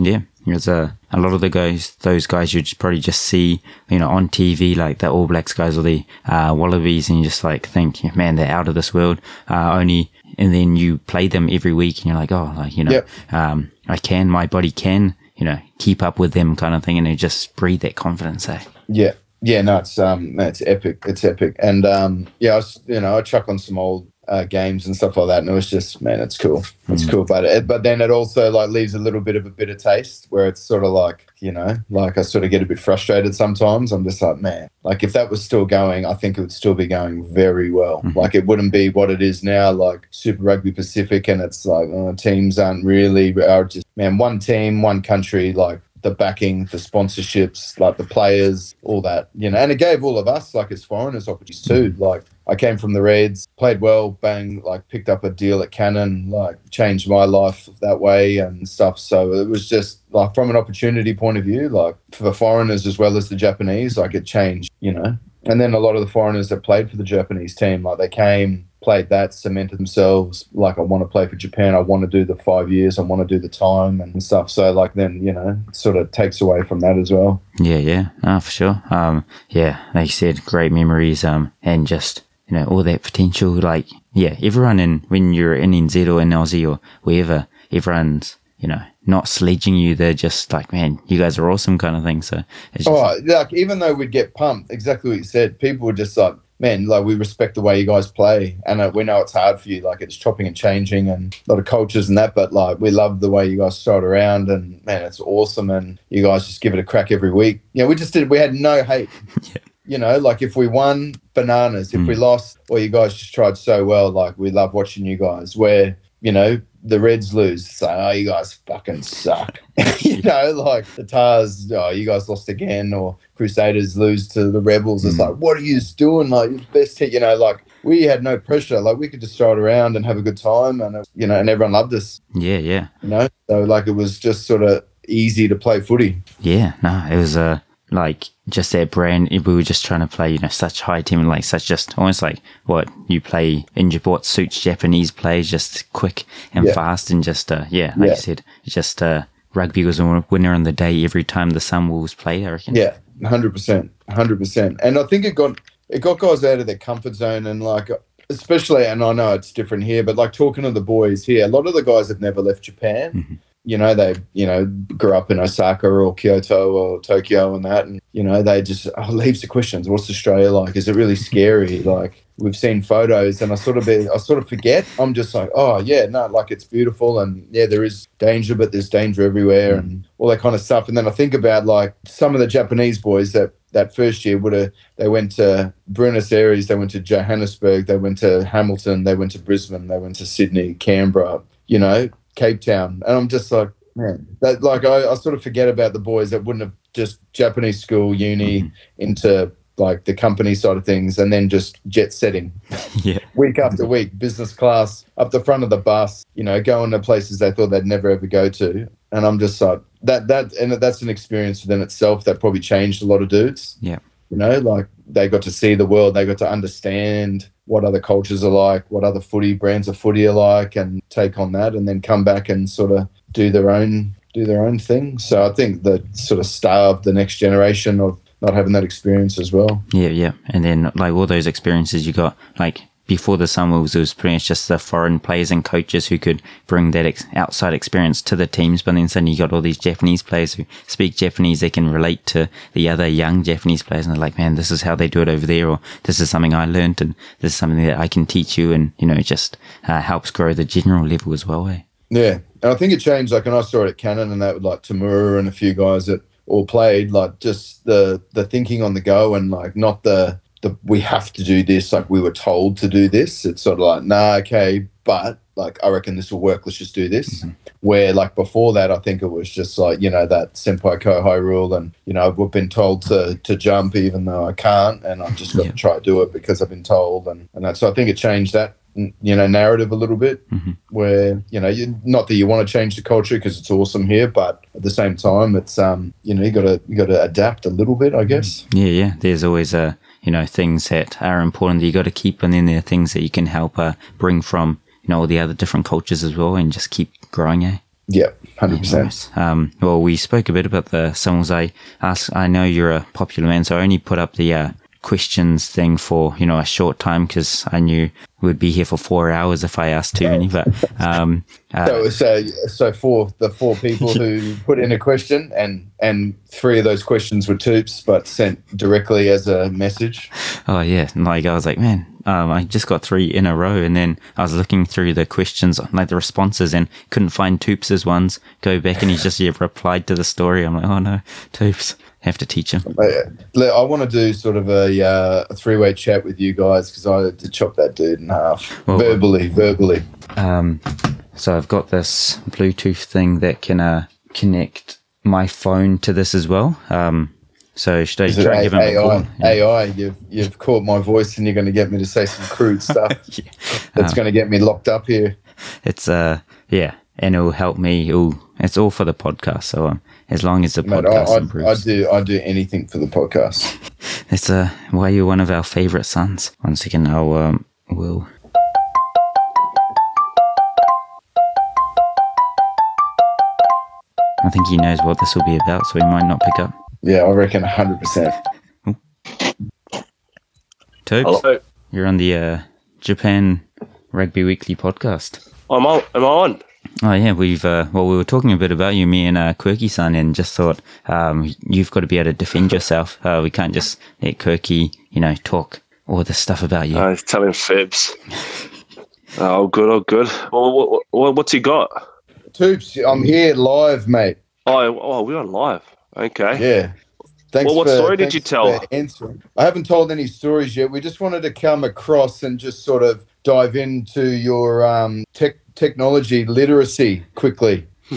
Yeah, there's a a lot of the guys, those guys you just probably just see, you know, on TV, like the All Blacks guys or the uh, Wallabies, and you just like think, man, they're out of this world. Uh, only, and then you play them every week, and you're like, oh, like you know, Yep. um, I can, my body can, you know, keep up with them, kind of thing, and just breathe that confidence. Eh? Yeah. Yeah, no, it's um, it's epic. It's epic, and um, yeah, I was, you know, I chuck on some old uh, games and stuff like that, and it was just, man, it's cool. It's cool, but it, but then it also like leaves a little bit of a bitter taste, where it's sort of like, you know, like I sort of get a bit frustrated sometimes. I'm just like, man, like if that was still going, I think it would still be going very well. Like it wouldn't be what it is now, like Super Rugby Pacific, and it's like uh, teams aren't really are just man, one team, one country, like the backing, the sponsorships, like the players, all that, you know. And it gave all of us, like as foreigners, opportunities too. Like I came from the Reds, played well, bang, like picked up a deal at Canon, like changed my life that way and stuff. So it was just like from an opportunity point of view, like for the foreigners as well as the Japanese, like it changed, you know. And then a lot of the foreigners that played for the Japanese team, like they came played that, cemented themselves. Like I want to play for Japan. I want to do the five years. I want to do the time and stuff. So like then you know sort of takes away from that as well. Yeah, yeah, oh, for sure. Um, yeah, like you said, great memories. Um, and just you know all that potential. Like yeah, everyone in when you're in NZ or in Aussie or wherever, everyone's you know not sledging you. They're just like, man, you guys are awesome, kind of thing. So it's just, Oh, like even though we'd get pumped, exactly what you said, people were just like, man, like we respect the way you guys play, and uh, we know it's hard for you, like it's chopping and changing, and a lot of cultures and that, but like we love the way you guys throw it around, and man, it's awesome, and you guys just give it a crack every week. You know, we just did, we had no hate. (laughs) Yeah. You know, like if we won, bananas. If Mm. we lost, or you guys just tried so well, like we love watching you guys. Where you know the Reds lose, say, oh, you guys fucking suck. (laughs) you know, like the Tahs, oh, you guys lost again, or Crusaders lose to the Rebels. It's Mm. like, what are you doing? Like, best hit, you know, like we had no pressure. Like, we could just throw it around and have a good time, and, you know, and everyone loved us, yeah, yeah. you know. So, like, it was just sort of easy to play footy. Yeah, no, it was uh, like just their brand. We were just trying to play, you know, such high team, and like such just almost like what you play in what suits Japanese players, just quick and Yeah. fast, and just uh, yeah, like Yeah. you said, just uh, rugby was a winner on the day every time the Sun Sunwolves played. I reckon. Yeah, hundred percent, hundred percent. And I think it got it got guys out of their comfort zone, and like especially, and I know it's different here, but like talking to the boys here, a lot of the guys have never left Japan. Mhm. You know, they you know grew up in Osaka or Kyoto or Tokyo and that, and you know they just oh, leaves the questions. What's Australia like? Is it really scary? (laughs) like we've seen photos, and I sort of be, I sort of forget. I'm just like, oh yeah, no, like it's beautiful, and yeah, there is danger, but there's danger everywhere, and mm. all that kind of stuff. And then I think about like some of the Japanese boys that that first year would have they went to Buenos Aires, they went to Johannesburg, they went to Hamilton, they went to Brisbane, they went to Sydney, Canberra, you know, Cape Town, and I'm just like, man, that like I, I sort of forget about the boys that wouldn't have just Japanese school, uni, Mhm. into like the company side of things, and then just jet setting (laughs) yeah, week after week, business class, up the front of the bus, you know, going to places they thought they'd never ever go to. And I'm just like that that and that's an experience within itself that probably changed a lot of dudes. Yeah. You know, like they got to see the world, they got to understand what other cultures are like, what other footy brands of footy are like, and take on that and then come back and sort of do their own do their own thing. So I think that sort of starved the next generation of not having that experience as well. yeah, yeah. And then like all those experiences you got, like before the Sunwolves, it was pretty much just the foreign players and coaches who could bring that ex- outside experience to the teams. But then suddenly you got all these Japanese players who speak Japanese. They can relate to the other young Japanese players, and they're like, "Man, this is how they do it over there," or "This is something I learned, and this is something that I can teach you." And you know, it just uh, helps grow the general level as well. Eh? Yeah, and I think it changed. Like, when I saw it at Canon, and that with like Tamura and a few guys that all played. Like, just the the thinking on the go, and like not the the we have to do this. Like we were told to do this. It's sort of like, nah, okay, but like I reckon this will work. Let's just do this. Where like before that, I think it was just like you know that senpai kohai rule, and you know we've been told to to jump even though I can't, and I've just got Yeah. to try to do it because I've been told, and and that. So I think it changed that you know narrative a little bit where you know you not that you want to change the culture because it's awesome here but at the same time it's um you know you got to you got to adapt a little bit i guess Yeah, yeah. There's always uh, you know things that are important that you got to keep, and then there are things that you can help uh, bring from you know all the other different cultures as well, and just keep growing. Eh? yeah 100% Nice. Um, well, we spoke a bit about the songs. I asked. I know you're a popular man, so I only put up the uh, questions thing for you know a short time because I knew we'd be here for four hours if I asked too many. But um, uh, so, so so for the four people who (laughs) put in a question and and three of those questions were toops but sent directly as a message Oh yeah, and, like I was like, man, um, I just got three in a row, and then I was looking through the questions, like the responses, and couldn't find Toops' ones. Go back, and he's just yeah, replied to the story. I'm like, oh no, Toops, have to teach him. I, want to do sort of a, uh, a three-way chat with you guys because I had to chop that dude in half Well- verbally verbally Um, so I've got this Bluetooth thing that can uh, connect my phone to this as well. Um, so should I Is try A- give him a AI? call? Yeah. AI, you've you've caught my voice, and you're going to get me to say some crude (laughs) stuff Yeah. that's Um, going to get me locked up here. It's uh, yeah, and it'll help me. It'll, it's all for the podcast. So um, as long as the Mate, podcast I, I, improves. I do, I do anything for the podcast. (laughs) That's uh, why you're one of our favorite sons. One second, I'll, um, will. I think he knows what this will be about, so he might not pick up. Yeah, I reckon 100%. (laughs) Toops, you're on the uh, Japan Rugby Weekly podcast. I'm on. Am I on? Oh yeah, we've uh, well, we were talking a bit about you, me and uh, Quirky-san, and just thought um, you've got to be able to defend yourself. Uh, we can't just let Quirky, you know, talk all this stuff about you. I was telling fibs. (laughs) oh, good. Oh, good. Well, what, what, what's he got? Toops, I'm here live, mate. Oh, oh, we're live. Okay. Yeah. Thanks Well, what for- story did you tell? for. I haven't told any stories yet. We just wanted to come across and just sort of dive into your um, tech technology literacy quickly. (laughs)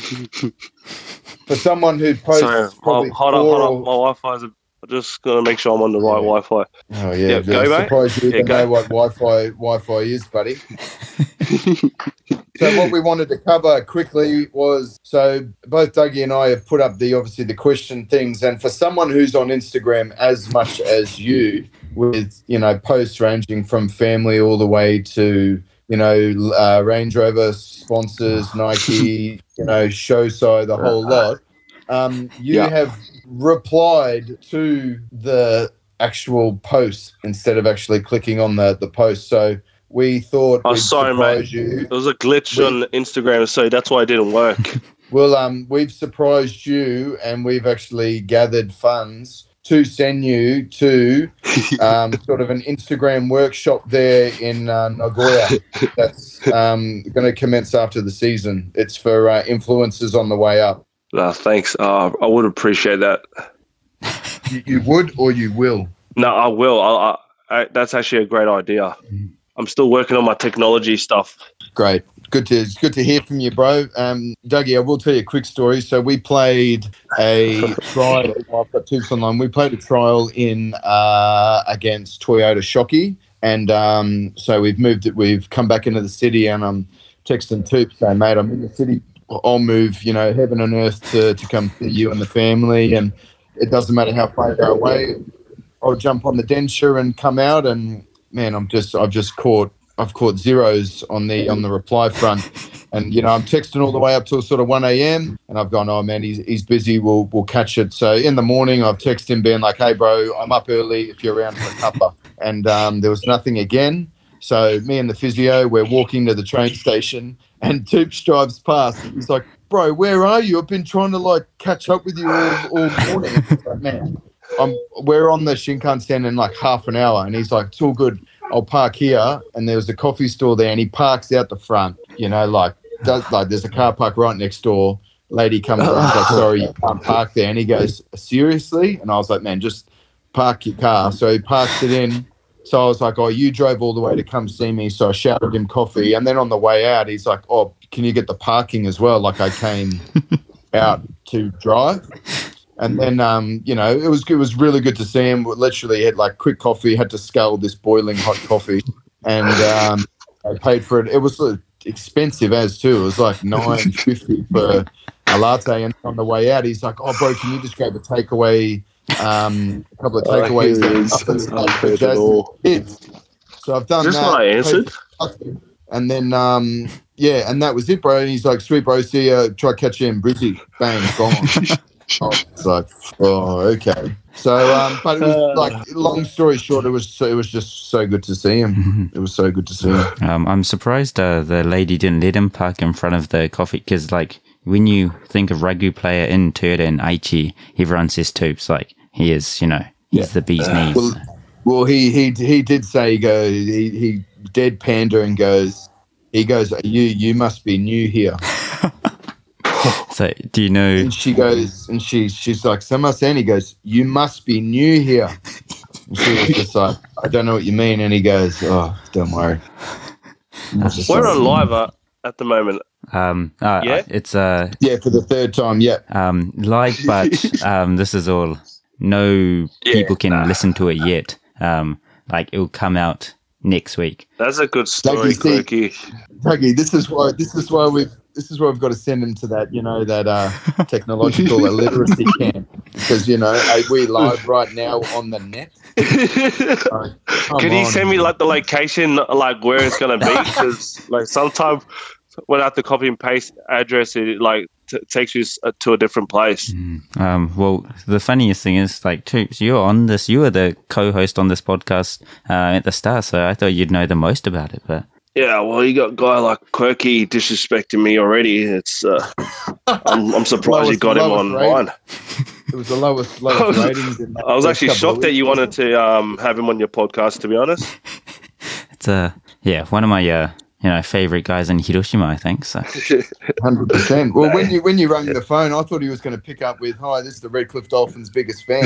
for someone who posts Sorry. probably Oh, hold on. Hold on. My Wi-Fi's. A, I'm just gonna make sure I'm on the right Yeah. Wi-Fi. Oh yeah, Yeah, I'm go, mate. surprised you Yeah, even go. know what Wi-Fi Wi-Fi is, buddy. (laughs) so what we wanted to cover quickly was so both Dougie and I have put up the obviously the question things, and for someone who's on Instagram as much as you, with you know posts ranging from family all the way to you know uh, Range Rover sponsors, (laughs) Nike, you know Showside, the whole lot. Um, you Yeah. have replied to the actual post instead of actually clicking on the the post. So we thought Oh, we'd sorry, mate. you. There was a glitch We- on Instagram, so that's why it didn't work. (laughs) Well, um, we've surprised you, and we've actually gathered funds to send you to um, sort of an Instagram workshop there in uh, Nagoya. That's um, going to commence after the season. It's for uh, influencers on the way up. no, thanks. Uh, I would appreciate that. You, you would or you will. No, I will. I, I, I, that's actually a great idea. I'm still working on my technology stuff. Great. Good to good to hear from you, bro. Um, Dougie, I will tell you a quick story. So we played a trial. I've got tips online. We played a trial in uh, against Toyota Shokki, and um, so we've moved it. We've come back into the city, and I'm texting Toops saying, "Mate, I'm in the city. I'll move, you know, heaven and earth to to come see you and the family, and it doesn't matter how far you're away. I'll jump on the densha and come out, and man, I'm just I've just caught I've caught zeros on the on the reply front, and you know I'm texting all the way up till sort of one a.m. and I've gone, oh man, he's, he's busy. We'll we'll catch it. So in the morning, I've texted him being like, hey bro, I'm up early if you're around for a cuppa, and um, there was nothing again. So me and the physio, we're walking to the train station, and Toops drives past. He's like, bro, where are you? I've been trying to like catch up with you all, all morning. Like, man, I'm we're on the Shinkansen in like half an hour, and he's like, it's all good. I'll park here, and there was a coffee store there, and he parks out the front. You know, like does like there's a car park right next door. Lady comes up, he's like, (laughs) sorry, you can't park there, and he goes, seriously? And I was like, man, just park your car. So he parks it in. So I was like, oh, you drove all the way to come see me. So I shouted him coffee, and then on the way out, he's like, oh, can you get the parking as well? Like I came (laughs) out to drive. And then, um, you know, it was it was really good to see him. Literally had like quick coffee, had to scale this boiling hot coffee, and um, I paid for it. It was uh, expensive as too. It was like (laughs) nine fifty for a latte. And on the way out, he's like, "Oh, bro, can you just grab a takeaway? Um, a couple of Oh, takeaways." here it and is. muffins I've like for heard it Jasmine all. kids." So I've done Is this that. what I answered? and then um yeah, and that was it, bro. And he's like, "Sweet, bro. See ya. Try catch you in Brizzy. Bang, gone." (laughs) oh, it's like, oh, okay. So, um, but it was like, long story short, it was so, it was just so good to see him. It was so good to see him. Um, I'm surprised uh, the lady didn't let him park in front of the coffee because, like, when you think of rugby player in Toyota and Aichi, everyone says Toops. Like, he is, you know, he's Yeah. the bee's knees. Well, well, he he he did say he go he he dead panda and goes he goes you you must be new here (laughs) so, do you know? and she goes and she she's like Samasen he goes you must be new here and she was just like I don't know what you mean and he goes oh don't worry And I was just We're like, on live uh, at the moment. Um, uh, Yeah? it's uh, yeah for the third time yeah um, live, but um, this is all. No Yeah. people can listen to it yet. Um, like, it will come out next week. That's a good story, you see- Quirky. Dougie, this is why this is why we've this is where we've got to send him to that you know that uh, technological illiteracy (laughs) camp because you know we live right now on the net. (laughs) Uh, come Can you send me like the location, like where it's gonna be? (laughs) Because like sometimes without the copy and paste address, it like t- takes you s- uh, to a different place. Um, well, the funniest thing is, like, Toops, you're on this. You were the co-host on this podcast uh, at the start, so I thought you'd know the most about it. But Yeah, well, you got a guy like Quirky disrespecting me already. It's uh, (laughs) I'm, I'm surprised you got him lowest on rating. mine. It was the lowest (laughs) lowest ratings. In I was actually first couple of shocked that you wanted to um, have him on your podcast. To be honest, (laughs) it's uh, yeah, one of my uh, you know favorite guys in Hiroshima, I think. So Hundred percent. Well, when you when you rang the phone, I thought he was going to pick up with, "Hi, this is the Redcliffe Dolphins' biggest fan."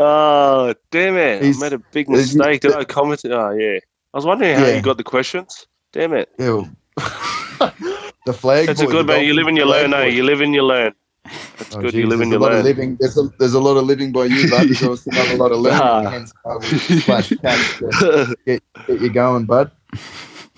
Oh damn it! He's- I made a big mistake. Did I comment? Oh yeah, I was wondering how Yeah. you got the questions. Damn it! Ew. (laughs) the flag. That's a good man. You live and you learn. Eh? You live and you learn. That's Oh, good. geez, you live and you a lot of learn. living. There's a, there's a lot of living by you, bud. There's also not a lot of learning. Ah. Hence, I will splash cash to (laughs) get, get you going, bud.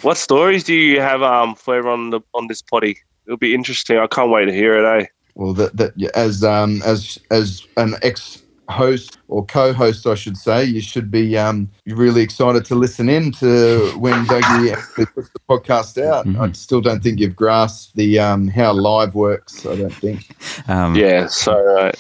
what stories do you have um for everyone on the on this potty? It'll be interesting. I can't wait to hear it. Eh? Well, that, that as um as as an ex host or co-host, I should say, you should be um really excited to listen in to when Dougie (laughs) actually puts the podcast out. Mhm. I still don't think you've grasped the um how live works. I don't think. um, Yeah. So right.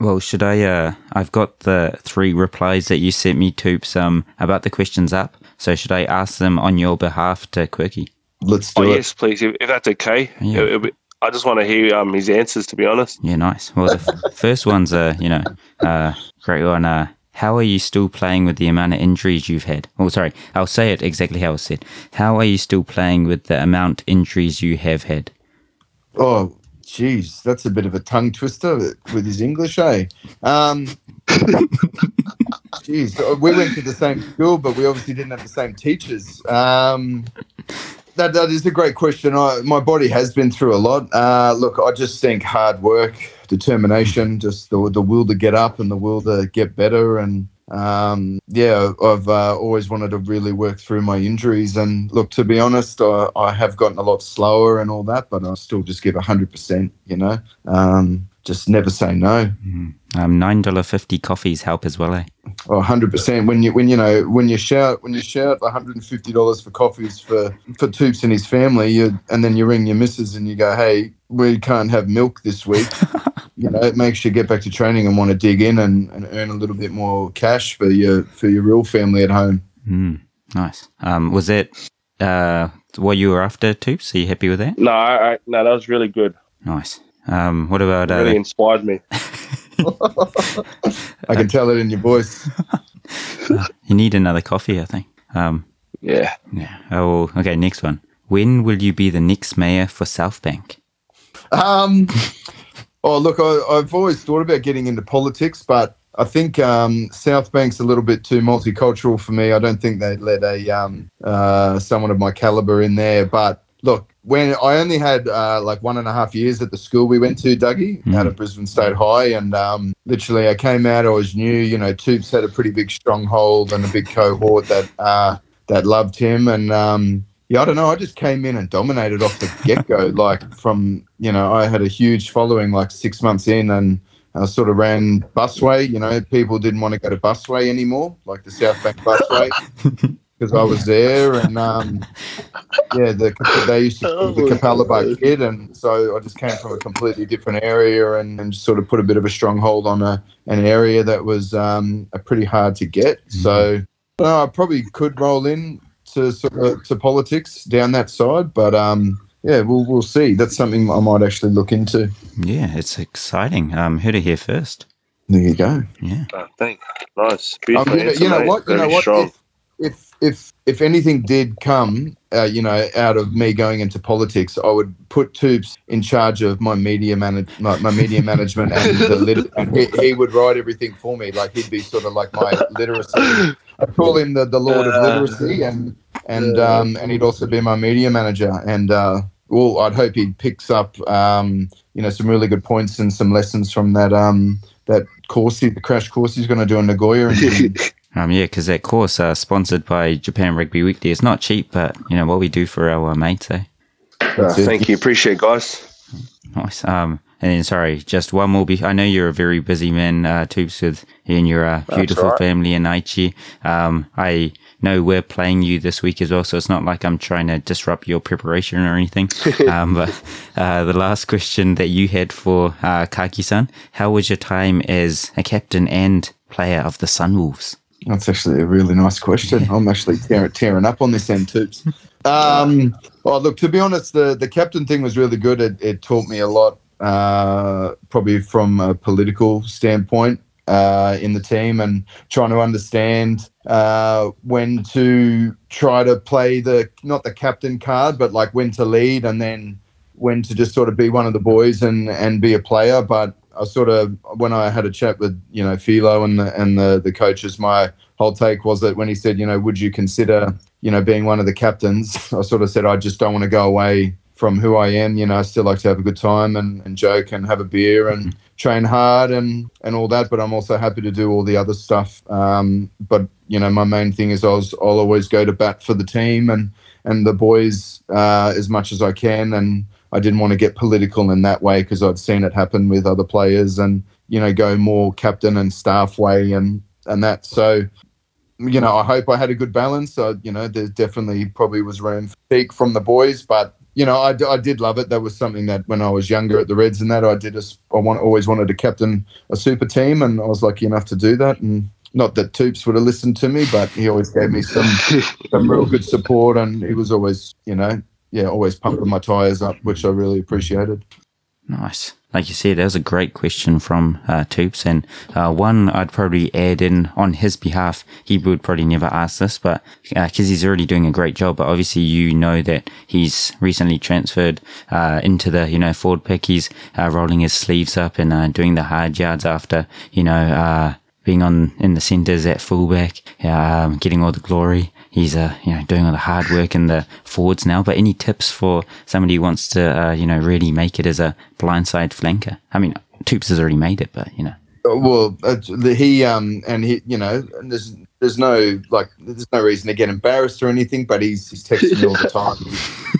Well, should I? Uh, I've got the three replies that you sent me, Toops, um, about the questions up. So should I ask them on your behalf to Quirky? Let's Oh do it. yes, please. If, if that's okay. Yeah. It'll be- I just want to hear um his answers. To be honest. Yeah, nice. Well, the f- (laughs) first one's a you know, uh, great one. Uh, how are you still playing with the amount of injuries you've had? Oh, sorry, I'll say it exactly how it said. How are you still playing with the amount injuries you have had? Oh, jeez, that's a bit of a tongue twister with his English, eh? Um, (laughs) geez, we went to the same school, but we obviously didn't have the same teachers. Um, that that is a great question. I, my body has been through a lot. Uh, look, I just think hard work, determination, just the the will to get up and the will to get better, and um, yeah, I've uh, always wanted to really work through my injuries. And look, to be honest, I, I have gotten a lot slower and all that, but I still just give hundred percent. You know, um, just never say no. Um, nine dollar fifty coffees help as well, eh? Oh, 100%. When you when you know when you shout when you shout $150 for coffees for for Toops and his family, you and then you ring your missus and you go, "Hey, we can't have milk this week." (laughs) you know, it makes you get back to training and want to dig in and, and earn a little bit more cash for your for your real family at home. Mm, nice. Um, was that uh, what you were after, Toops? Are you happy with that? No, I, I, no, that was really good. Nice. Um, what about uh, Really inspired me. (laughs) I can tell it in your voice. (laughs) you need another coffee? I think. Um, Yeah. yeah. Oh, okay. Next one. When will you be the next mayor for South Bank? Um, (laughs) oh, look, I, I've always thought about getting into politics, but I think um, South Bank's a little bit too multicultural for me. I don't think they'd let a um, uh, someone of my caliber in there. But look, when I only had uh, like one and a half years at the school we went to, Dougie, Mhm. out of Brisbane State High, and um, literally I came out, I was new. You know, Toops had a pretty big stronghold and a big cohort that uh, that loved him, and um, yeah, I don't know. I just came in and dominated off the get go. (laughs) like from you know, I had a huge following like six months in, and I sort of ran busway. You know, people didn't want to go to busway anymore, like the South Bank busway, (laughs) because I was there, and um, yeah, the they used to call the Capella Bar Kid, and so I just came from a completely different area, and, and just sort of put a bit of a stronghold on a an area that was um, a pretty hard to get. So. No, I probably could roll in to sort of, to politics down that side, but um, yeah, we'll we'll see. That's something I might actually look into. Yeah, it's exciting. Um, heard it here first. There you go. Yeah. I think. Nice. Um, Beautiful you, know, you know what? You Very know what? strong. If, if if if anything did come, uh, you know, out of me going into politics, I would put Toops in charge of my media manage my, my media management and the (laughs) lit- and he, he would write everything for me. Like he'd be sort of like my literacy. I call him the, the Lord of Uh, Literacy, and and um, and he'd also be my media manager. And uh, well, I'd hope he picks up um, you know some really good points and some lessons from that um, that course, he, the crash course he's going to do in Nagoya. And, (laughs) Um, yeah, because that course uh, sponsored by Japan Rugby Weekly. It's not cheap, but you know what we do for our uh, mates. Eh? That's it. Thank you. Appreciate it, guys. Nice. Um, and then sorry, just one more. Be- I know you're a very busy man, uh, Toops, with you and your uh, beautiful right. family in Aichi. Um, I know we're playing you this week as well, so it's not like I'm trying to disrupt your preparation or anything. (laughs) um, but uh, the last question that you had for uh, Kaki-san, how was your time as a captain and player of the Sunwolves? That's actually a really nice question. (laughs) I'm actually tearing, tearing up on this end, Toops. Um, well, look, to be honest, the, the captain thing was really good. It, it taught me a lot, uh, probably from a political standpoint uh, in the team and trying to understand uh, when to try to play the not the captain card, but like when to lead and then when to just sort of be one of the boys and and be a player. But I sort of when I had a chat with you know Filo and the, and the the coaches, my whole take was that when he said you know would you consider you know being one of the captains, I sort of said I just don't want to go away from who I am. You know, I still like to have a good time and, and joke and have a beer and train hard and and all that. But I'm also happy to do all the other stuff. Um, but you know, my main thing is I was, I'll always go to bat for the team and and the boys uh, as much as I can. And I didn't want to get political in that way because I'd seen it happen with other players and you know go more captain and staff way and and that. So you know, I hope I had a good balance. So, you know, there definitely probably was room for speak from the boys, but you know, I, I did love it. That was something that when I was younger at the Reds and that I did. A, I want, always wanted to captain a super team, and I was lucky enough to do that. And not that Toops would have listened to me, but he always gave me some (laughs) some real good support, and he was always, you know, yeah, always pumping my tires up, which I really appreciated. Nice. Like you said, that was a great question from uh, Toops, and uh, one I'd probably add in on his behalf. He would probably never ask this, but because uh, he's already doing a great job. But obviously, you know that he's recently transferred uh, into the you know forward pack. He's uh, rolling his sleeves up and uh, doing the hard yards after you know being on in the centres at fullback, um, getting all the glory. He's uh, you know doing all the hard work in the forwards now. But any tips for somebody who wants to uh, you know really make it as a blindside flanker? I mean, Toops has already made it, but you know. Uh, well, uh, he um and he you know there's there's no like there's no reason to get embarrassed or anything, but he's he's texting me all the time.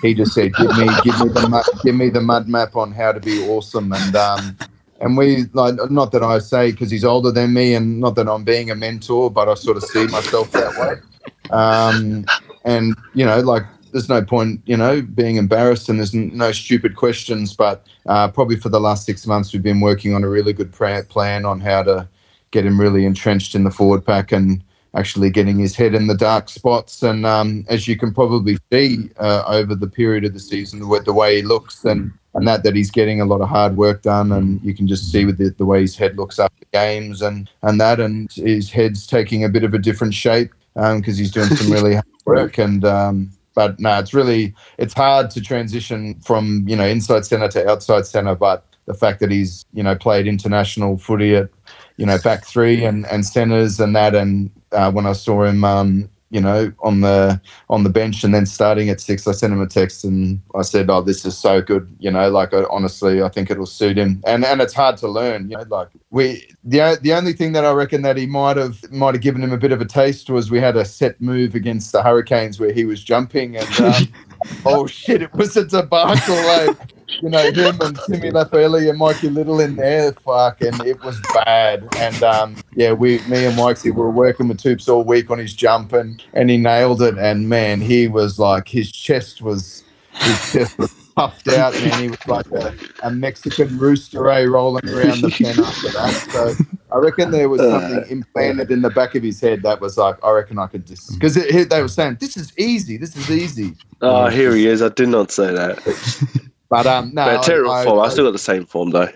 He, (laughs) he just said, "Give me give me the mud, give me the mud map on how to be awesome," and um and we like not that I say because he's older than me, and not that I'm being a mentor, but I sort of see myself that way. Um, and you know, like there's no point, you know, being embarrassed, and there's no stupid questions. But uh, probably for the last six months, we've been working on a really good plan on how to get him really entrenched in the forward pack and actually getting his head in the dark spots. And um, as you can probably see uh, over the period of the season, the, the way he looks and and that that he's getting a lot of hard work done, and you can just see with the, the way his head looks the games and and that, and his head's taking a bit of a different shape because um, he's doing some (laughs) really hard work and. Um, but no, it's really it's hard to transition from you know inside centre to outside centre. But the fact that he's you know played international footy at you know back three and and centres and that, and uh, when I saw him um, you know, on the on the bench and then starting at six, I sent him a text and I said, "Oh, this is so good." You know, like I, honestly, I think it'll suit him. And and it's hard to learn. You know, like we the the only thing that I reckon that he might have might have given him a bit of a taste was we had a set move against the Hurricanes where he was jumping and. Um, (laughs) oh shit! It was a debacle. Like, you know, him and Timmy Lafaele and Mikey Leitch in there, fuck, and it was bad. And um, yeah, we, me and Mikey were working with Toops all week on his jump, and and he nailed it. And man, he was like, his chest was, his chest was puffed out, and He was like a, a Mexican rooster, eh, rolling around the pen after that. So I reckon there was something implanted in the back of his head that was like, I reckon I could just because they were saying this is easy, this is easy. Oh, here he is. I did not say that. (laughs) But um, no, but terrible I, form. I, I, still got the same form though.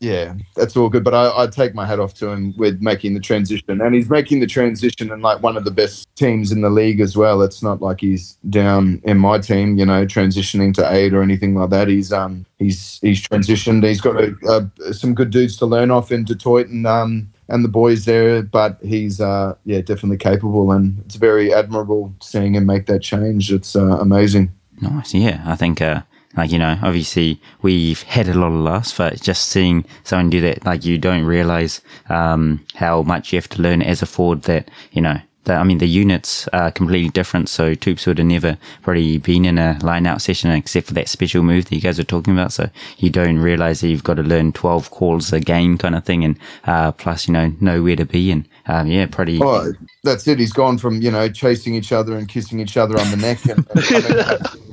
Yeah, that's all good. But I, I take my hat off to him with making the transition, and he's making the transition in like one of the best teams in the league as well. It's not like he's down in my team, you know, transitioning to eight or anything like that. He's um he's he's transitioned. He's got a, a, some good dudes to learn off in Detroit and um and the boys there, but he's uh yeah definitely capable, and it's very admirable seeing him make that change. It's uh, amazing. Nice, yeah. I think uh, like, you know, obviously we've had a lot of loss, but just seeing someone do that, like you don't realize, um, how much you have to learn as a forward that, you know, the, I mean, the units are completely different. So Toops would have never probably been in a line out session except for that special move that you guys are talking about. So you don't realize that you've got to learn 12 calls a game kind of thing. And, uh, plus, you know, know where to be. And, um, yeah, pretty. Oh, that's it. He's gone from, you know, chasing each other and kissing each other on the neck and, (laughs)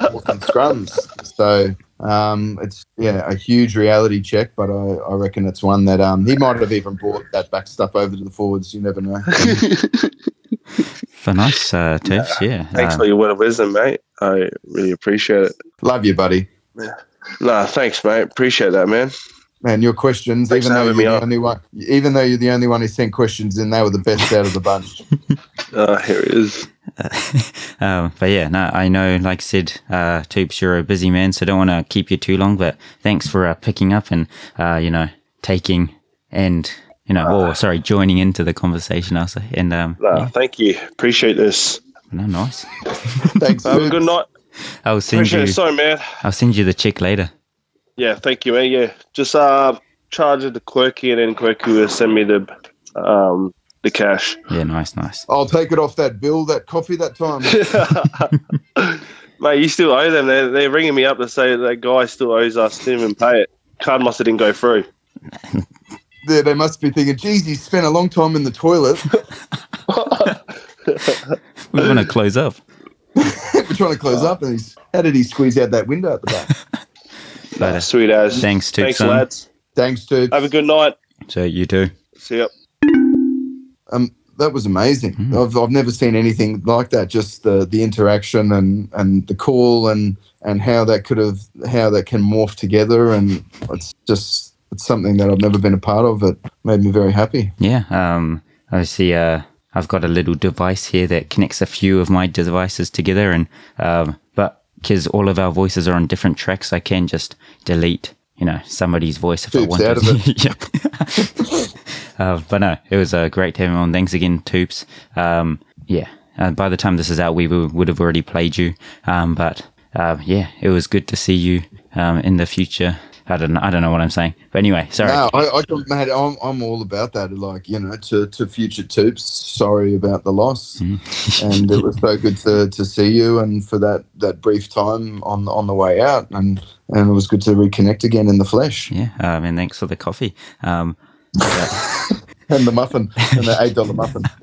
and coming scrums. So, um, it's yeah a huge reality check, but I, I reckon it's one that um, he might have even brought that back stuff over to the forwards. You never know. (laughs) (laughs) For nice uh, tips, yeah. Thanks Uh, for your word of wisdom, mate. I really appreciate it. Love you, buddy. Nah, thanks, mate. Appreciate that, man. Man, your questions, Thanks even though you're the on. only one, even though you're the only one who sent questions in, they were the best out of the bunch. Uh, (laughs) here it is. (laughs) um, but yeah, no, I know, like I said, uh, Toops, you're a busy man, so don't want to keep you too long, but thanks for uh, picking up and, uh, you know, taking and, you know, or sorry, joining into the conversation also. And, um, Nah, yeah, thank you. Appreciate this. no, nice. (laughs) Thanks. Have a good night. I'll send Appreciate you, it. Sorry, man. I'll send you the check later. Yeah, thank you, man. Yeah, just uh, charge it to Quirky, and then Quirky will send me the um the cash. Yeah, nice, nice. I'll take it off that bill, that coffee that time. (laughs) (laughs) Mate, you still owe them. They're, they're ringing me up to say that guy still owes us. Didn't even pay it. Card must have didn't go through. They, they must be thinking, geez, he spent a long time in the toilet. (laughs) We're want to close up. (laughs) We're trying to close up, and he's how did he squeeze out that window at the back? (laughs) But, uh, Sweet as. thanks, Toops. Thanks, son. lads. Thanks, dude. Have a good night. So you too. See ya. Um, that was amazing. Mm. I've, I've never seen anything like that. Just the the interaction and and the call and and how that could have how that can morph together. And it's just it's something that I've never been a part of. It made me very happy. Yeah. Um, obviously, uh, I've got a little device here that connects a few of my devices together, and um, but because all of our voices are on different tracks, I can just delete, you know, somebody's voice if I Toops want out to. of it. (laughs) (laughs) uh, but no, it was uh, great to have him on. Thanks again, Toops. Um, yeah. Uh, by the time this is out, we will, would have already played you. Um, but uh, yeah, it was good to see you um, in the future. I don't know. I don't know what I'm saying. But anyway, sorry. No, I, I mate, I'm, I'm all about that. Like you know, to, to future toops. Sorry about the loss, (laughs) and it was so good to, to see you and for that, that brief time on on the way out, and and it was good to reconnect again in the flesh Yeah. Um, and thanks for the coffee. Um, but- (laughs) and the muffin and the eight dollar muffin. (laughs)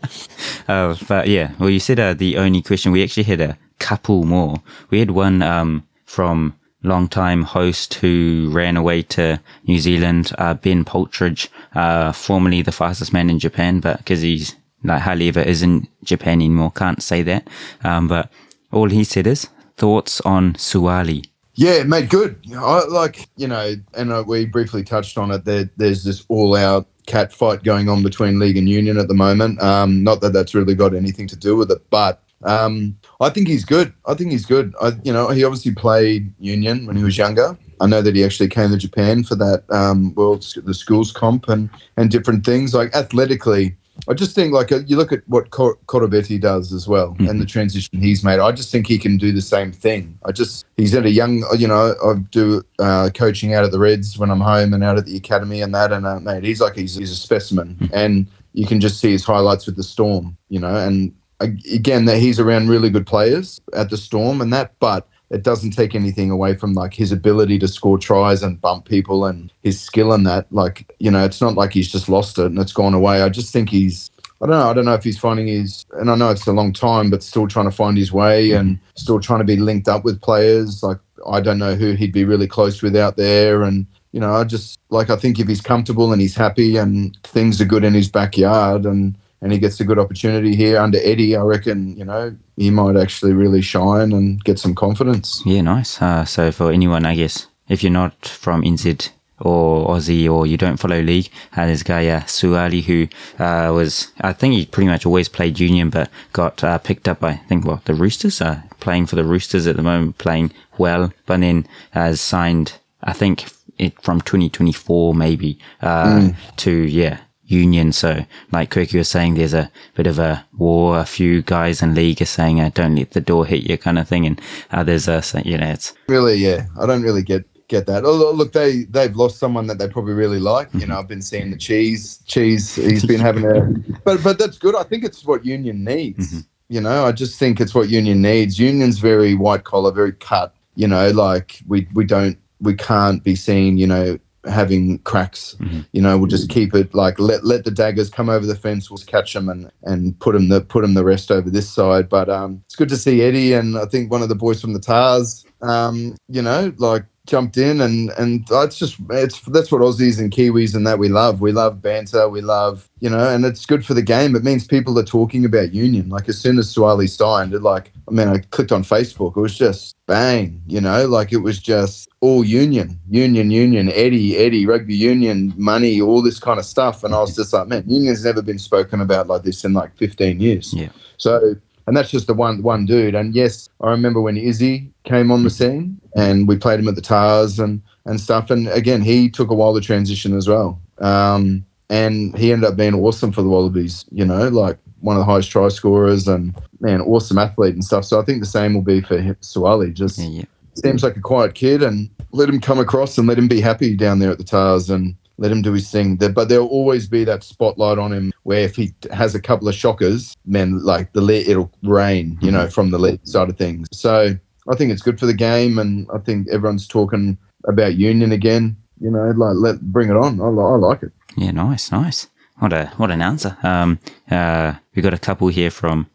Uh, but yeah, well, you said uh, the only question. We actually had a couple more. We had one um, from long-time host who ran away to New Zealand, uh, Ben Poltridge, uh, formerly the fastest man in Japan, but because he's like hardly ever is in Japan anymore, can't say that. Um, but all he said is thoughts on Suaalii. Yeah, mate, good. I like you know, and uh, we briefly touched on it. There, there's this all-out cat fight going on between league and union at the moment. Um, not that that's really got anything to do with it, but um, I think he's good. I think he's good. I, you know, he obviously played union when he was younger. I know that he actually came to Japan for that um, world the schools comp and and different things. Like athletically, I just think like uh, you look at what Cor- Cordobetti does as well and the transition he's made. I just think he can do the same thing. I just he's at a young, you know, I do uh, coaching out at the Reds when I'm home and out at the academy and that. And uh, mate, he's like he's, he's a specimen, and you can just see his highlights with the Storm, you know. And again, that he's around really good players at the Storm and that, but it doesn't take anything away from like his ability to score tries and bump people and his skill in that. Like, you know, it's not like he's just lost it and it's gone away. I just think he's I don't know. I don't know if he's finding his, and I know it's a long time, but still trying to find his way and still trying to be linked up with players. Like I don't know who he'd be really close with out there, and you know, I just like I think if he's comfortable and he's happy and things are good in his backyard and and he gets a good opportunity here under Eddie, I reckon you know he might actually really shine and get some confidence. Yeah, nice. Uh, so for anyone, I guess, if you're not from NZ or Aussie or you don't follow league, uh, there's guy, uh, Suaalii, who uh, was, I think he pretty much always played union, but got uh, picked up by, I think, what, the Roosters? Uh, playing for the Roosters at the moment, playing well, but then has signed, I think, it from 2024 maybe uh, to, yeah, union. So, like Quirky was saying, there's a bit of a war. A few guys in league are saying, uh, "Don't let the door hit you," kind of thing, and others are saying, you know, it's Really, yeah, I don't really get get that. Oh, look, they they've lost someone that they probably really like. You know, I've been seeing the cheese. Cheese, he's been having a, but but that's good. I think it's what Union needs. Mhm. You know, I just think it's what Union needs. Union's very white collar, very cut. You know, like we we don't we can't be seen. You know, having cracks. Mhm. You know, we'll just keep it like let let the daggers come over the fence. We'll catch them and and put them the put them the rest over this side. But um, it's good to see Eddie and I think one of the boys from the Tahs. Um, you know, like jumped in and and that's just it's that's what Aussies and Kiwis and that we love. We love banter. We love you know, and it's good for the game. It means people are talking about Union. Like as soon as Suaalii signed, it like I mean, I clicked on Facebook. It was just bang. You know, like it was just all Union, Union, Union, Eddie, Eddie, rugby union, money, all this kind of stuff. And I was just like, man, Union's never been spoken about like this in like 15 years. Yeah. So, and that's just the one one dude. And yes, I remember when Izzy came on the scene and we played him at the Tahs and and stuff. And again, he took a while to transition as well. Um, and he ended up being awesome for the Wallabies. You know, like one of the highest try scorers and man, awesome athlete and stuff. So I think the same will be for Suaalii. Just Yeah, yeah. seems like a quiet kid and let him come across and let him be happy down there at the Tahs and let him do his thing. But there'll always be that spotlight on him where if he has a couple of shockers, then like the le- it'll rain, you know, from the league side of things. So I think it's good for the game, and I think everyone's talking about Union again. You know, like let bring it on. I, I like it. Yeah, nice, nice. What a what an answer. Um, uh, we got a couple here from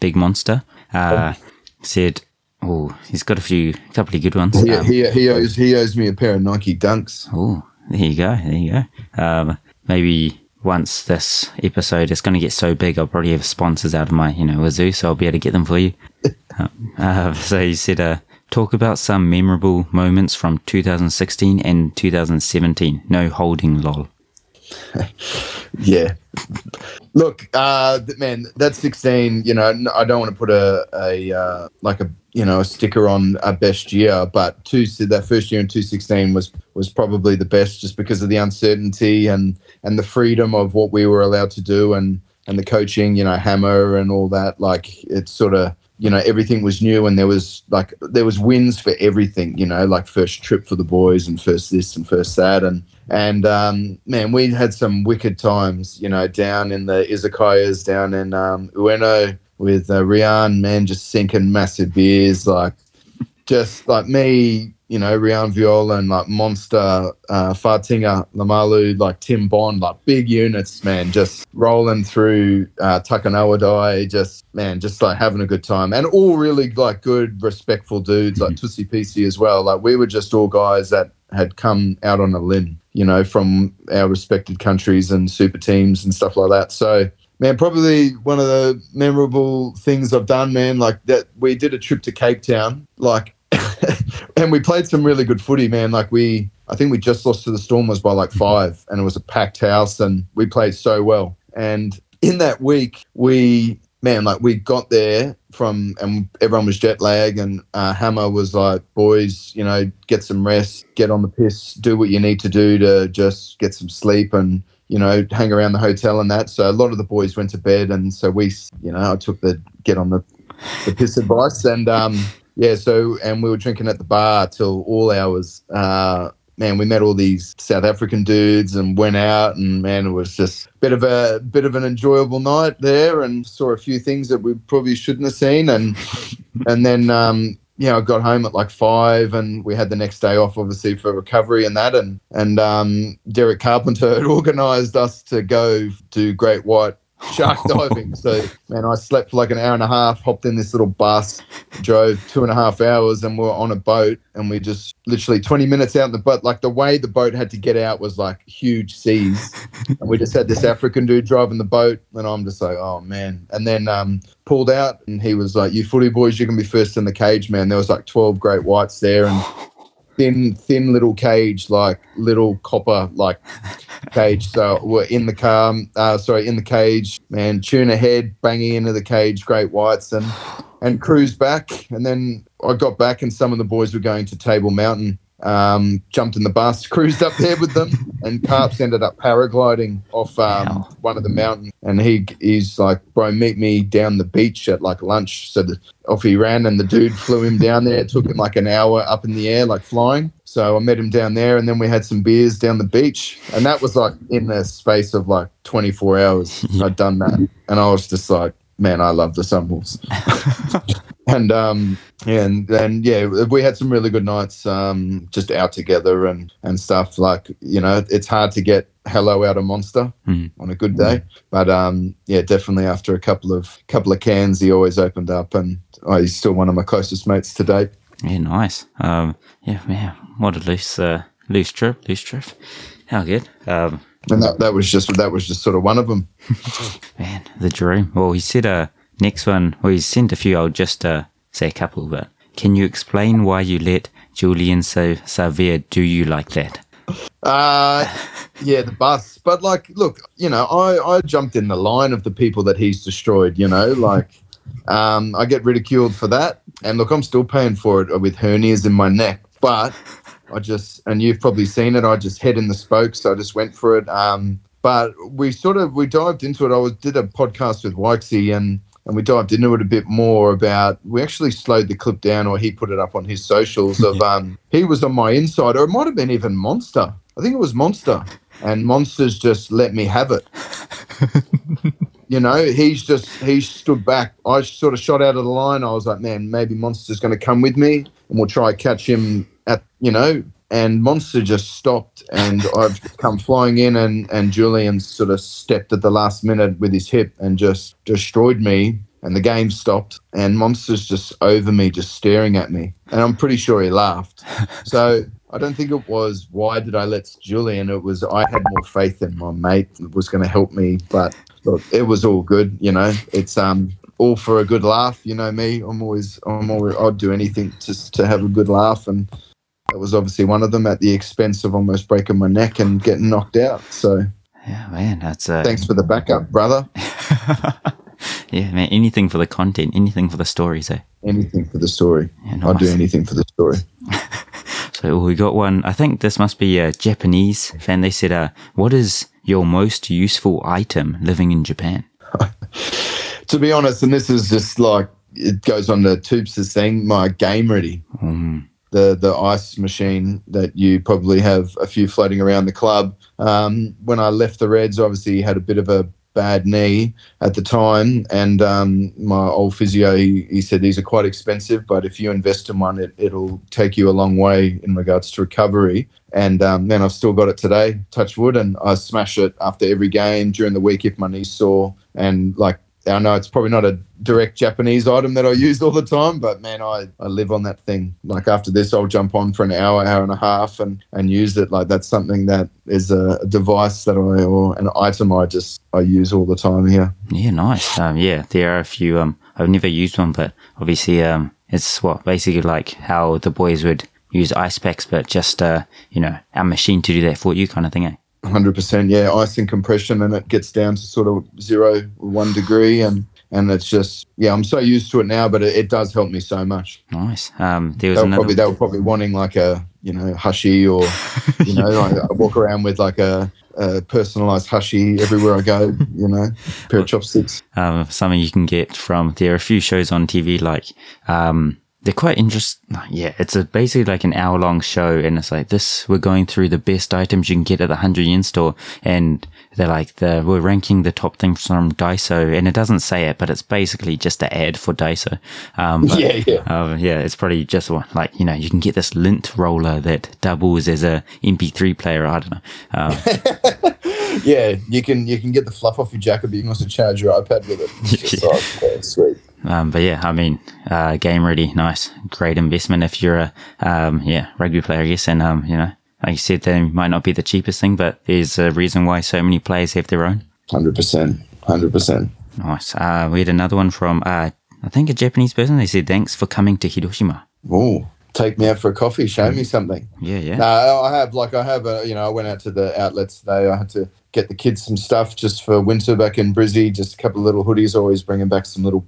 Big Monster. Uh, said, oh, he's got a few, a couple of good ones. He, Um, he, he owes he owes me a pair of Nike Dunks. oh, there you go, there you go. Um, maybe once this episode is going to get so big, I'll probably have sponsors out of my, you know, wazoo, so I'll be able to get them for you. (laughs) uh, so you said, uh, talk about some memorable moments from 2016 and 2017. No holding, lol. (laughs) Yeah. Look, uh, man, that's 16. You know, I don't want to put a, a uh, like a, you know, a sticker on a best year, but two, that first year in 216 was, was probably the best just because of the uncertainty and, and the freedom of what we were allowed to do and, and the coaching, you know, hammer and all that. Like it's sort of, you know, everything was new and there was like, there was wins for everything, you know, like first trip for the boys and first this and first that. And, and um, man, we had some wicked times, you know, down in the izakayas, down in um, Ueno with uh, Riaan, man, just sinking massive beers, like just like me, you know, Riaan Viljoen and like Monster, uh, Faatiga, Lemalu, like Tim Bond, like big units, man, just rolling through uh, Takanawadai, just, man, just like having a good time. And all really like good, respectful dudes, like Tusi Pisi as well. Like we were just all guys that had come out on a limb, you know, from our respected countries and super teams and stuff like that. So, man, probably one of the memorable things I've done, man, like that we did a trip to Cape Town, like, (laughs) and we played some really good footy, man. Like we, I think we just lost to the Stormers by like five, and it was a packed house, and we played so well. And in that week, we, man, like we got there from, and everyone was jet lag, and uh, Hammer was like, boys, you know, get some rest, get on the piss, do what you need to do to just get some sleep and you know, hang around the hotel and that. So a lot of the boys went to bed, and so we, you know, I took the get on the the piss advice, and um, yeah, so and we were drinking at the bar till all hours. Uh, man, we met all these South African dudes and went out, and man, it was just a bit of a bit of an enjoyable night there, and saw a few things that we probably shouldn't have seen, and (laughs) and then um, you know, I got home at like five, and we had the next day off, obviously for recovery and that. And and um, Derek Carpenter had (laughs) organised us to go do Great White shark (laughs) diving. So man, I slept for like an hour and a half, hopped in this little bus, drove two and a half hours, and we're on a boat, and we just literally twenty minutes out in the boat. Like the way the boat had to get out was like huge seas, and we just had this African dude driving the boat, and I'm just like, oh man. And then um, pulled out, and he was like, "You footy boys, you can be first in the cage, man." There was like twelve great whites there, and thin, thin little cage, like little copper, like cage. So we're in the car, uh, sorry, in the cage, man, tuna head banging into the cage, great whites, and and cruised back. And then I got back, and some of the boys were going to Table Mountain. Um, jumped in the bus, (laughs) cruised up there with them, and Carps ended up paragliding off um, Wow. one of the mountains. And he he's like, bro, meet me down the beach at like lunch. So the, off he ran, and the dude (laughs) flew him down there. It took him like an hour up in the air, like flying. So I met him down there, and then we had some beers down the beach, and that was like in the space of like 24 hours. (laughs) I'd done that, and I was just like, man, I love the Sunwolves. (laughs) and um, yeah, and then yeah, we had some really good nights, um, just out together and and stuff. Like you know, it's hard to get hello out of Monster Mm. on a good day, but um, yeah, definitely after a couple of couple of cans, he always opened up, and oh, he's still one of my closest mates to date. Yeah, nice. Um, yeah, man, what a loose, uh, loose trip, loose trip. How good. Um, And that, that was just that was just sort of one of them. (laughs) man, the dream. Well, he said, uh, next one, well, he's sent a few. I'll just, uh, say a couple, but can you explain why you let Julian so Savea do you like that? Uh, yeah, the bus. But like, look, you know, I, I jumped in the line of the people that he's destroyed. You know, like, (laughs) um, I get ridiculed for that, and look, I'm still paying for it with hernias in my neck. But I just, and you've probably seen it. I just head in the spokes. So I just went for it. Um, but we sort of we dived into it. I was did a podcast with Wixie and. And we dived into it a bit more about. We actually slowed the clip down, or he put it up on his socials. Of (laughs) um, he was on my inside, or it might have been even Monster. I think it was Monster, and Monsters just let me have it. (laughs) you know, he's just he stood back. I sort of shot out of the line. I was like, man, maybe Monster's going to come with me, and we'll try catch him you know. And Monster just stopped, and (laughs) I've come flying in, and and Julian sort of stepped at the last minute with his hip and just destroyed me. And the game stopped, and Monster's just over me, just staring at me, and I'm pretty sure he laughed. (laughs) So I don't think it was why did I let Julian. It was I had more faith in my mate was going to help me, but look, it was all good. You know, it's um all for a good laugh. You know me, I'm always I'm always I'd do anything just to have a good laugh, and that was obviously one of them at the expense of almost breaking my neck and getting knocked out. So Yeah, man, that's, uh, thanks for the backup, brother. (laughs) yeah, man, anything for the content, anything for the stories, eh? Anything for the story. Yeah, I'd do anything for the story. (laughs) So we got one. I think this must be a Japanese fan. They said, uh, "What is your most useful item living in Japan?" (laughs) To be honest, and this is just like it goes on the Toops' thing. My game ready. Mm, the the ice machine that you probably have a few floating around the club. Um, when I left the Reds, obviously had a bit of a bad knee at the time, and um, my old physio he, he said these are quite expensive, but if you invest in one, it, it'll take you a long way in regards to recovery. And um, I've still got it today, touch wood, and I smash it after every game during the week if my knee's sore. And like I know it's probably not a direct Japanese item that I use all the time, but man, I, I live on that thing. Like after this, I'll jump on for an hour, hour and a half and, and use it. Like that's something that is a, device that I, or an item I just, I use all the time here. yeah, nice. Um, yeah, there are a few. Um, I've never used one, but obviously, um, it's what basically like how the boys would use ice packs, but just uh, you know, our machine to do that for you, kind of thing. Eh? 100%. Yeah. Ice and compression and it gets down to sort of zero, one degree. And, and it's just, yeah, I'm so used to it now, but it, it does help me so much. Nice. Um, there was They were another. probably, they were probably wanting like a, you know, hashi or, you know, (laughs) like I walk around with like a, a personalized hashi everywhere I go, you know, pair of chopsticks. um, something you can get from there are a few shows on TV like um, they're quite interesting. Yeah, it's a, basically like an hour long show, and it's like this. We're going through the best items you can get at the hundred yen store, and they're like the we're ranking the top things from Daiso, and it doesn't say it, but it's basically just an ad for Daiso. Um, but, Yeah, yeah. uh, yeah, it's probably just one like you know you can get this lint roller that doubles as a MP3 player. I don't know. Um, (laughs) Yeah, you can you can get the fluff off your jacket, but you can also charge your iPad with it. (laughs) It's just like, okay, sweet. Um, but yeah, I mean, uh, game ready, nice, great investment if you're a, um, yeah, rugby player, I guess. And, um, you know, like you said, they might not be the cheapest thing, but there's a reason why so many players have their own. Hundred percent, hundred percent. Nice. Uh, we had another one from, uh, I think a Japanese person. They said, thanks for coming to Hiroshima. Oh, take me out for a coffee. Show me something. Yeah, yeah. No, I have like I have a you know I went out to the outlets today. I had to get the kids some stuff just for winter back in Brizzy. Just a couple of little hoodies. Always bringing back some little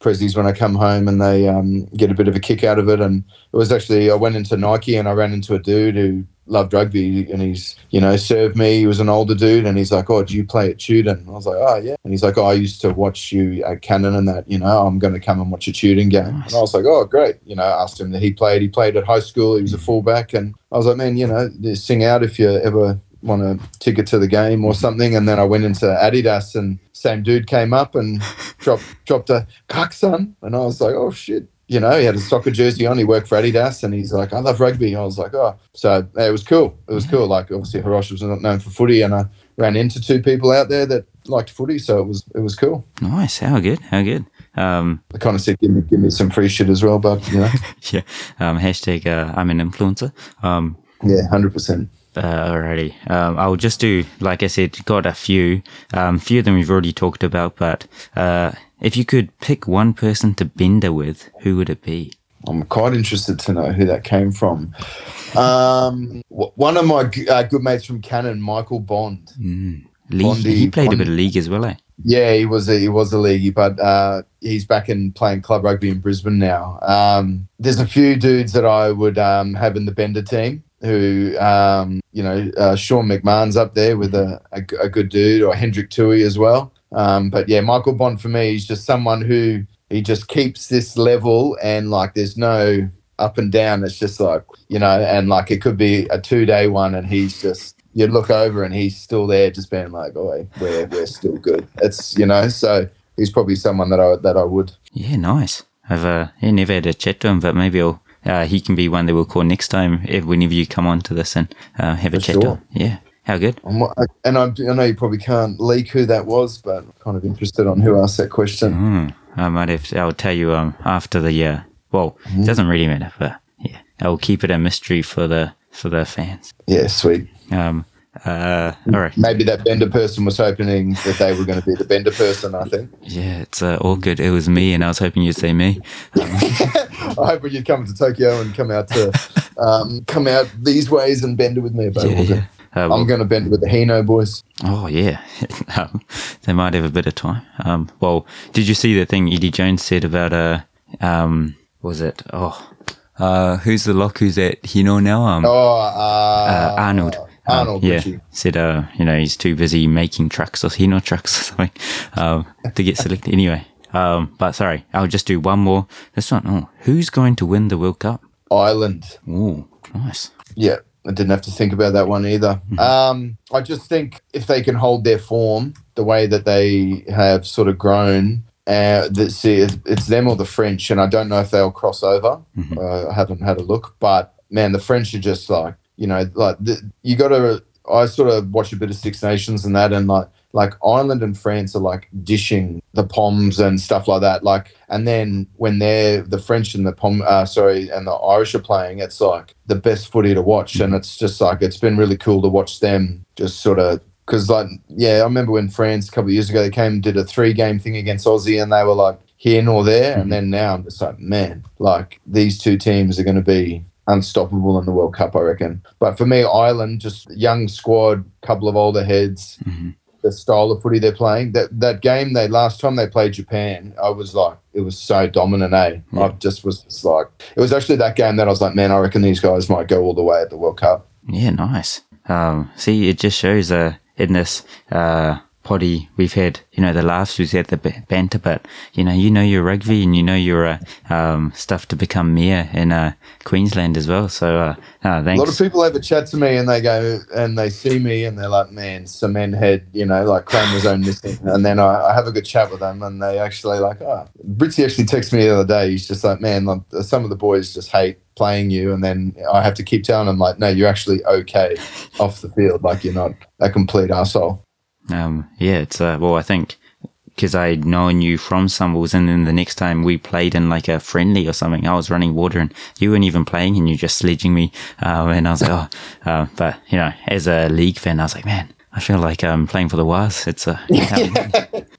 prezzies when I come home, and they um, get a bit of a kick out of it. And it was actually I went into Nike and I ran into a dude who loved rugby, and he's you know served me. He was an older dude, and he's like, "Oh, do you play at Kyuden?" I was like, "Oh yeah," and he's like, "Oh, I used to watch you at Canon, and that you know I'm going to come and watch a Kyuden game." And I was like, "Oh, great!" You know, I asked him that he played. He played at high school. He was a fullback, and I was like, "Man, you know, sing out if you ever." Want a ticket to the game or something, and then I went into Adidas, and same dude came up and (laughs) dropped dropped a son, and I was like, oh shit, you know, he had a soccer jersey on. He worked for Adidas, and he's like, I love rugby. I was like, oh, so it was cool. It was cool. Like obviously, Hiroshi was not known for footy, and I ran into two people out there that liked footy, so it was it was cool. Nice. How good? How good? Um, I kind of said, give me give me some free shit as well, but you know, (laughs) yeah. Um, hashtag uh, I'm an influencer. Um, yeah, hundred percent. Uh, alrighty. Um, I'll just do, like I said, got a few. Um, few of them we've already talked about, but uh, if you could pick one person to bender with, who would it be? I'm quite interested to know who that came from. Um, one of my uh, good mates from Canon, Michael Bond. Mm. League, Bondi- he played a bit of league as well, eh? Yeah, he was a he was a leaguey, but uh, he's back in playing club rugby in Brisbane now. Um, there's a few dudes that I would um, have in the Bender team. Who um, you know, uh, Sean McMahon's up there with a a good dude, or Hendrik Tui as well. Um, but yeah, Michael Bond for me is just someone who he just keeps this level and like there's no up and down. It's just like you know, and like it could be a two day one, and he's just you look over and he's still there, just being like, "Oh, we're we're still good." It's you know, so he's probably someone that I that I would. Yeah, nice. I've uh, yeah, never had a chat to him, but maybe I'll, uh, he can be one that we'll call next time if whenever you come on to this and uh, have a chat to sure. him. Yeah, how good. I'm, and I, I know you probably can't leak who that was, but I'm kind of interested on who asked that question. Mm, I might have. I'll tell you um after the uh. Well, Mm-hmm. it doesn't really matter, but yeah, I'll keep it a mystery for the for the fans. Yeah, sweet. Um. Uh. All right. Maybe that Bender person was hoping that they were going to be the Bender person. I think. Yeah, it's uh, all good. It was me, and I was hoping you'd see me. (laughs) I hope when you come to Tokyo and come out to um, come out these ways and bend it with me, but Yeah, yeah. Uh, well- I'm going to bend it with the Hino boys. Oh yeah, (laughs) um, they might have a bit of time. Um, well, did you see the thing Eddie Jones said about uh, um, was it? Oh, uh, who's the lock? Who's at Hino now? Um, Oh, uh, uh, Arnold. Um, Arnold, yeah, Ritchie. said uh, you know he's too busy making trucks or Hino trucks or something um, to get selected. (laughs) Anyway, um, but sorry, I'll just do one more. This one. Oh, who's going to win the World Cup? Ireland. Oh, nice. Yeah, I didn't have to think about that one either. Um, I just think if they can hold their form the way that they have sort of grown, uh, that see, it's them or the French, and I don't know if they'll cross over. Uh, I haven't had a look, but man, the French are just like you know, like the, you got to. I sort of watch a bit of Six Nations and that, and like like Ireland and France are like dishing the poms and stuff like that. Like, and then when they're the French and the pom, uh, sorry, and the Irish are playing, it's like the best footy to watch, and it's just like it's been really cool to watch them just sort of. Because like yeah, I remember when France a couple of years ago they came and did a three game thing against Aussie, and they were like here nor there, and then now I'm just like man, like these two teams are going to be unstoppable in the World Cup, I reckon. But for me, Ireland, just young squad, couple of older heads, Mhm. the style of footy they're playing. That that game they last time they played Japan, I was like, it was so dominant. Eh? I just was just like, it was actually that game that I was like, man, I reckon these guys might go all the way at the World Cup. Yeah, nice. Um, see, it just shows uh, in this uh, potty we've had, you know, the laughs, we've had the b- banter, but you know, you know your rugby and you know your uh, um, stuff to become mayor in uh, Queensland as well. So, uh, uh, A lot of people have a chat to me and they go and they see me and they're like, man, cement head, you know, like chromosome (laughs) missing. And then I, I have a good chat with them and they actually like, oh, Britzy actually texted me the other day. He's just like, man, like, some of the boys just hate playing you. And then I have to keep telling them like, no, you're actually okay (laughs) off the field. Like you're not a complete asshole. Um, yeah, it's uh, well, I think because I'd known you from Sumbles, and then the next time we played in like a friendly or something, I was running water, and you weren't even playing, and you're just sledging me, um, and I was like, oh, (laughs) uh, but you know, as a league fan, I was like, man, I feel like I'm playing for the Waz. It's (laughs) a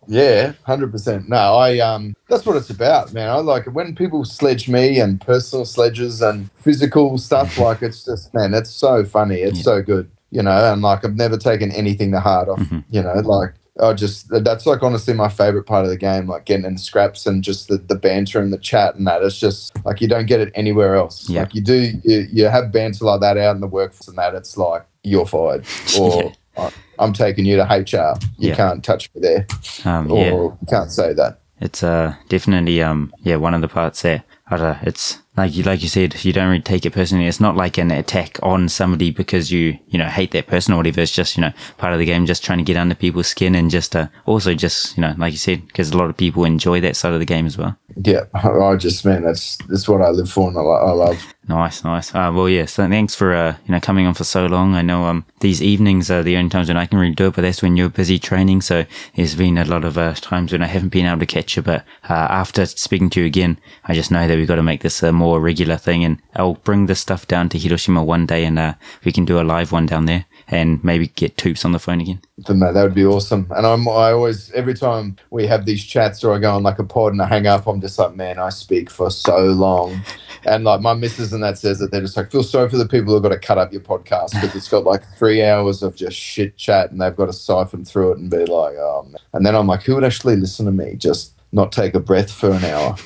Yeah, hundred percent. No, I um, that's what it's about, man. I like it when people sledge me and personal sledges and physical stuff. (laughs) Like it's just, man, it's so funny. It's Yeah. so good, you know. And like I've never taken anything to heart off, Mhm. you know. Like I just that's like honestly my favorite part of the game, like getting in scraps and just the, the banter and the chat and that. It's just like you don't get it anywhere else. Yeah. Like you do, you, you have banter like that out in the workforce and that. It's like you're fired, (laughs) or I- I'm taking you to HR. You Yeah. can't touch me there, Um, or yeah. you can't say that. It's uh definitely um yeah one of the parts there. I don't know, it's like you like you said you don't really take it personally. It's not like an attack on somebody because you you know hate that person or whatever. It's just you know part of the game, just trying to get under people's skin and just uh, also just you know like you said because a lot of people enjoy that side of the game as well. Yeah, (laughs) I just man, that's that's what I live for and I, I love. Nice, nice. Uh, well, yeah. So thanks for uh, you know coming on for so long. I know um these evenings are the only times when I can really do it, but that's when you're busy training. So there's been a lot of uh, times when I haven't been able to catch you. But uh, after speaking to you again, I just know that we've got to make this a more regular thing, and I'll bring this stuff down to Hiroshima one day, and uh, we can do a live one down there, and maybe get Toops on the phone again. That, that would be awesome. And I'm I always every time we have these chats or I go on like a pod and I hang up, I'm just like, man, I speak for so long. And like my missus and that says that they're just like feel sorry for the people who've got to cut up your podcast because it's got like three hours of just shit chat and they've got to siphon through it and be like, oh man. And then I'm like, who would actually listen to me? Just not take a breath for an hour. (laughs)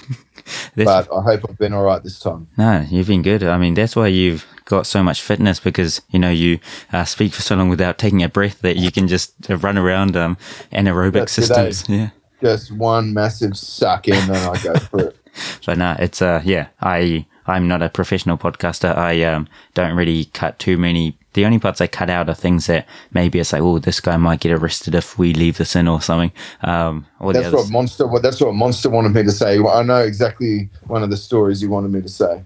But I hope I've been all right this time. No, you've been good. I mean, that's why you've got so much fitness because you know you uh, speak for so long without taking a breath that you can just uh, run around um, anaerobic eh? systems. Yeah. Just one massive suck in and I go for it. But no, it's uh yeah, I I'm not a professional podcaster. I um don't really cut too many. The only parts I cut out are things that maybe it's like, oh, this guy might get arrested if we leave this in or something. Um, or That's what Monster. What that's what Monster wanted me to say. I know exactly one of the stories you wanted me to say.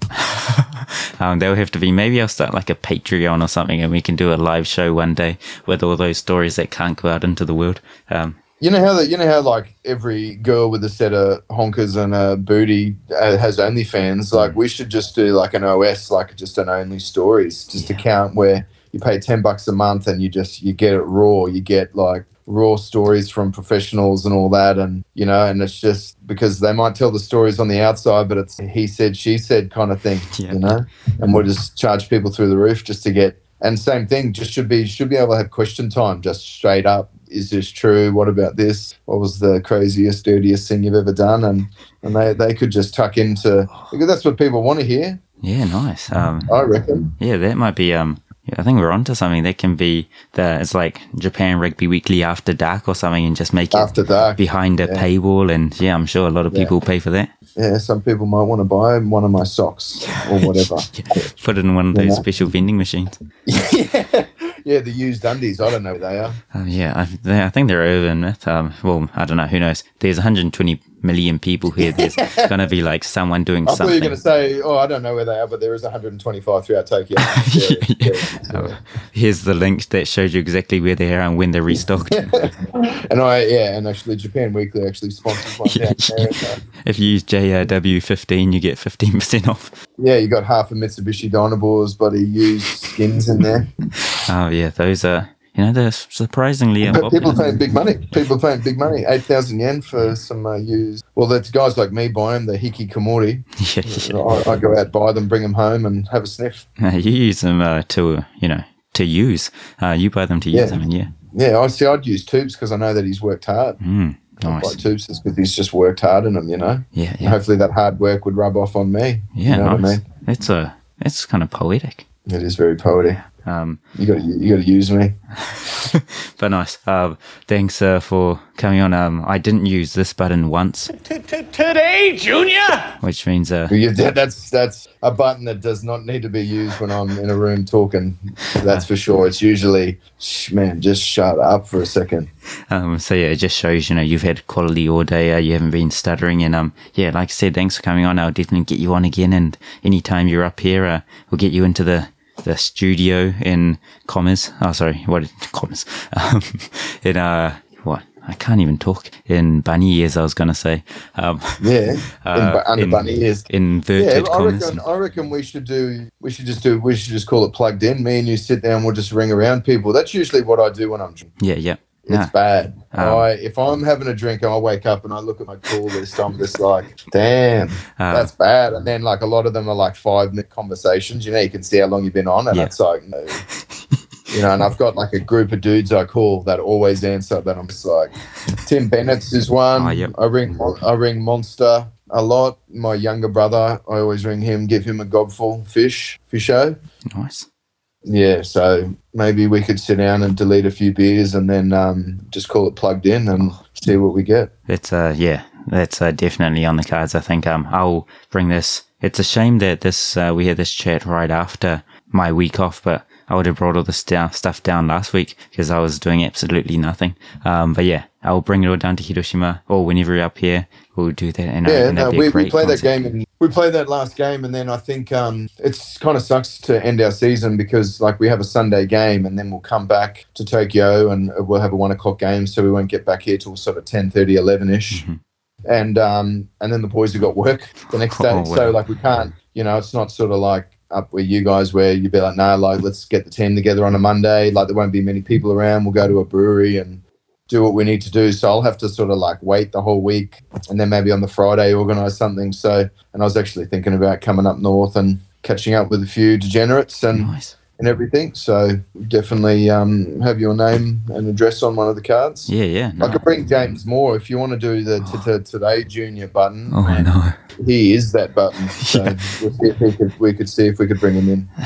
(laughs) um, they'll have to be. Maybe I'll start like a Patreon or something, and we can do a live show one day with all those stories that can't go out into the world. Um, You know how that you know how like every girl with a set of honkers and a booty uh, has OnlyFans. Like we should just do like an OS, like just an only stories, just account where you pay ten bucks a month and you just you get it raw. You get like raw stories from professionals and all that, and you know, and it's just because they might tell the stories on the outside, but it's he said she said kind of thing, Yeah. you know. And we'll just charge people through the roof just to get. And same thing, just should be should be able to have question time, just straight up. Is this true? What about this? What was the craziest, dirtiest thing you've ever done? And and they, they could just tuck into because that's what people want to hear. yeah, nice. Um, I reckon. Yeah, that might be. Um, I think we're onto something. That can be the. It's like Japan Rugby Weekly after dark or something, and just make it After dark, behind a yeah. paywall. And yeah, I'm sure a lot of Yeah. people pay for that. yeah, some people might want to buy one of my socks or whatever. (laughs) Put it in one of those Yeah. special vending machines. (laughs) yeah, yeah, the used undies. I don't know who they are. Um, yeah, I, I think they're over in it. Um, well, I don't know. Who knows? There's 120 million people here. There's (laughs) gonna be like someone doing I thought you were going to say, "Oh, I don't know where they are," but there is 125 throughout Tokyo. (laughs) Yeah, Yeah. yeah. Oh, here's the link that shows you exactly where they are and when they're restocked. (laughs) and I, yeah, and actually, Japan Weekly actually sponsors one. So, if you use JRW15, you get 15% off. yeah, you got half a Mitsubishi Dynaboars, but he used skins in there. Oh yeah, those are you know they're surprisingly uh, But people paying big money. People paying big money. 8,000 yen for some uh, used. Well, that's guys like me buy them, the Hiki Komori. (laughs) yeah, yeah. I, I go out, buy them, bring them home, and have a sniff. (laughs) Uh, you use them uh, to you know to use. Uh, you buy them to use Yeah. them, and yeah. Yeah, I see. I'd use Toops because I know that he's worked hard. Mm, nice. Toops because he's just worked hard in them, you know. Yeah, yeah, hopefully that hard work would rub off on me. yeah. you know nice. what I mean? It's a it's kind of poetic. It is very poetic. Um, You got to you got to use me. (laughs) but nice. Um, thanks uh, for coming on. Um, I didn't use this button once, Today, Junior! which means uh, You- that- That's that's a button that does not need to be used when I'm in a room talking. That's for sure. It's usually, "Shh, man, just shut up for a second. Um, so yeah, it just shows you know you've had quality all day. Uh, you haven't been stuttering, and um, yeah, like I said, thanks for coming on. I'll definitely get you on again, and anytime you're up here, uh, we'll get you into the the studio in commas. Oh, sorry, what commas? Um, (laughs) in uh, what? I can't even talk in bunny ears. I was gonna say, um, Yeah, in, (laughs) uh, under in bunny ears. inverted Yeah, I commas. reckon. I reckon we should do. We should just do. We should just call it plugged in. Me and you sit down. We'll just ring around people. That's usually what I do when I'm. Yeah, yeah. It's Nah. bad. Um, I if I'm having a drink and I wake up and I look at my call list, I'm just like, damn, Uh, that's bad. And then like a lot of them are like five minute conversations. You know, you can see how long you've been on, and Yeah. it's like, no, you know, and I've got like a group of dudes I call that always answer. That I'm just like, Tim Bennett's is one. Oh, yep. I ring, I ring Monster a lot. My younger brother, I always ring him, give him a gobful fish, fisho. Nice. Yeah, so maybe we could sit down and delete a few beers and then um, just call it plugged in and see what we get. That's uh yeah, that's uh, definitely on the cards. I think um I'll bring this. It's a shame that this uh, we had this chat right after my week off, but I would have brought all this down, stuff down last week because I was doing absolutely nothing. Um, but yeah, I'll bring it all down to Hiroshima or whenever you're up here, we'll do that. And, Yeah, and no, that'd be a we, we great played that game and we played that last game, and then I think um, it's kind of sucks to end our season because like we have a Sunday game, and then we'll come back to Tokyo and we'll have a one o'clock game, so we won't get back here till sort of 10, 11 ish. Mhm. And um, and then the boys have got work the next (laughs) day, Oh, so like we can't, you know, it's not sort of like up where you guys where you'd be like, no, like let's get the team together on a Monday. Like there won't be many people around. We'll go to a brewery and do what we need to do. So I'll have to sort of like wait the whole week and then maybe on the Friday organise something. So, and I was actually thinking about coming up north and catching up with a few degenerates and, Nice. and everything. So definitely um, have your name and address on one of the cards. Yeah, yeah. I could bring James Moore if you want to do the t- t- today junior button. Oh and no. He is that button. (laughs) So Yeah. we'll see if we could, we could see if we could bring him in. (laughs)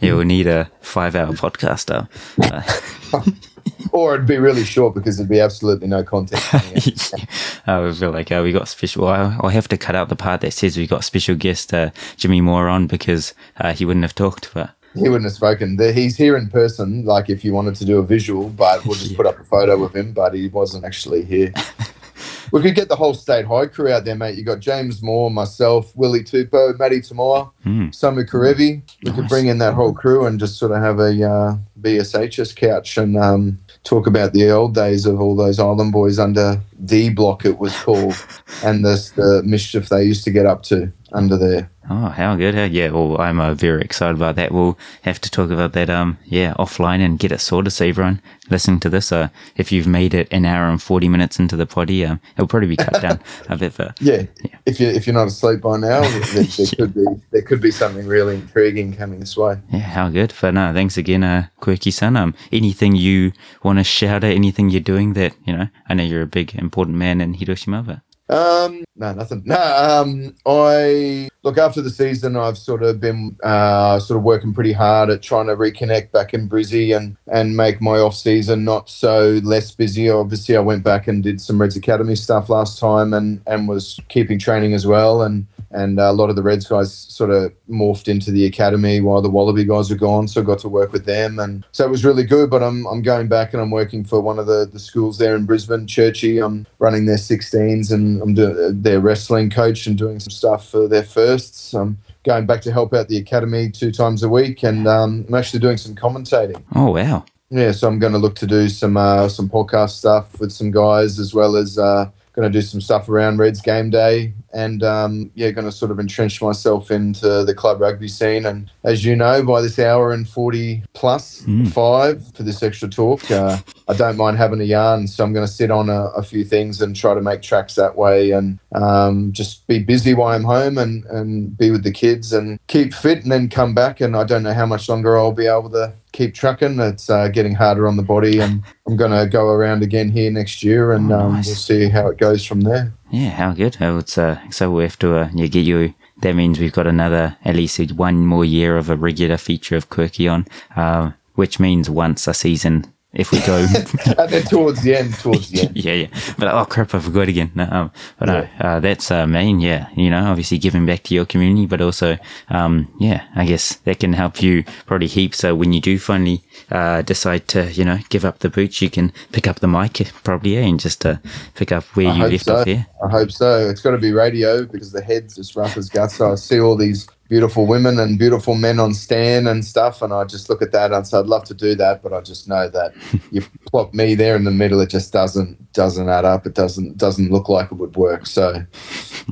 yeah, we'll need a five-hour podcast. Uh, uh, (laughs) Or it'd be really short because there'd be absolutely no content. (laughs) I would feel like uh, we got special. I'll, I'll have to cut out the part that says we got special guest uh, Jimmy Moore on because uh, he wouldn't have talked. But He wouldn't have spoken. He's here in person, like if you wanted to do a visual, but we'll just put up a photo of him, but he wasn't actually here. (laughs) we could get the whole state high crew out there, mate. You got James Moore, myself, Willie Tupou, Matty Tamoa, Hmm. Samu Kerevi. We could bring in that whole crew and just sort of have a uh, BSHS couch and um, talk about the old days of all those island boys under D block, it was called, (laughs) and this, the mischief they used to get up to under there. oh, how good! How, yeah, well, I'm uh, very excited about that. We'll have to talk about that. Um, yeah, offline and get it sorted. So everyone listening to this, uh, if you've made it an hour and forty minutes into the potty, um, it'll probably be cut down (laughs) a bit. But Yeah, if you if you're not asleep by now, (laughs) there, there could be there could be something really intriguing coming this way. Yeah, how good. But no, thanks again, uh, Quirky-san. Um, anything you want to shout at? Anything you're doing that you know? I know you're a big important man in Hiroshima, but Um, no, nothing. No, um, I look after the season. I've sort of been uh, sort of working pretty hard at trying to reconnect back in Brizzy and and make my off season not so less busy. Obviously, I went back and did some Reds Academy stuff last time and and was keeping training as well and. And a lot of the Reds guys sort of morphed into the academy while the Wallaby guys were gone, so I got to work with them, and so it was really good. But I'm I'm going back and I'm working for one of the, the schools there in Brisbane, Churchy. I'm running their 16s and I'm doing their wrestling coach and doing some stuff for their firsts. I'm going back to help out the academy two times a week, and um, I'm actually doing some commentating. oh wow, Yeah, so I'm going to look to do some uh, some podcast stuff with some guys as well as uh, going to do some stuff around Reds game day, and um, yeah, going to sort of entrench myself into the club rugby scene. And as you know, by this hour and forty plus Mm. five for this extra talk, uh, I don't mind having a yarn. So I'm going to sit on a, a few things and try to make tracks that way, and um, just be busy while I'm home and and be with the kids and keep fit, and then come back. And I don't know how much longer I'll be able to keep trucking. It's uh, getting harder on the body, and I'm going to go around again here next year, and Oh, um, nice. we'll see how it goes from there. yeah, how good. Oh, it's uh, so we have to uh, yeah, get you. That means we've got another at least one more year of a regular feature of Quirky on, uh, which means once a season if we go. (laughs) and then towards the end, towards the end. (laughs) yeah, yeah. But oh crap, I forgot again. No, um, but no, uh, that's uh, main. Yeah, you know, obviously giving back to your community, but also, um, yeah, I guess that can help you probably heaps. So when you do finally uh, decide to, you know, give up the boots, you can pick up the mic probably, yeah, and just uh, pick up where I you left so. off. Yeah. I hope so. It's got to be radio because the head's as rough as guts. So I see all these beautiful women and beautiful men on stand and stuff, and I just look at that and say, I'd love to do that, but I just know that (laughs) you plop me there in the middle, it just doesn't doesn't add up. It doesn't doesn't look like it would work. So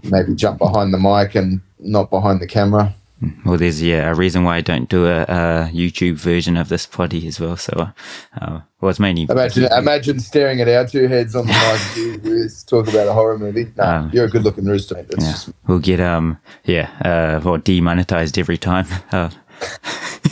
maybe jump behind the mic and not behind the camera. Well, there's yeah a reason why I don't do a, a YouTube version of this potty as well. So, uh, uh, well, it's mainly Imagine imagine staring at our two heads on the (laughs) mic. Talk about a horror movie. No, Um, you're a good looking rooster. mate. Yeah, just we'll get um yeah uh or demonetized every time. (laughs) Uh,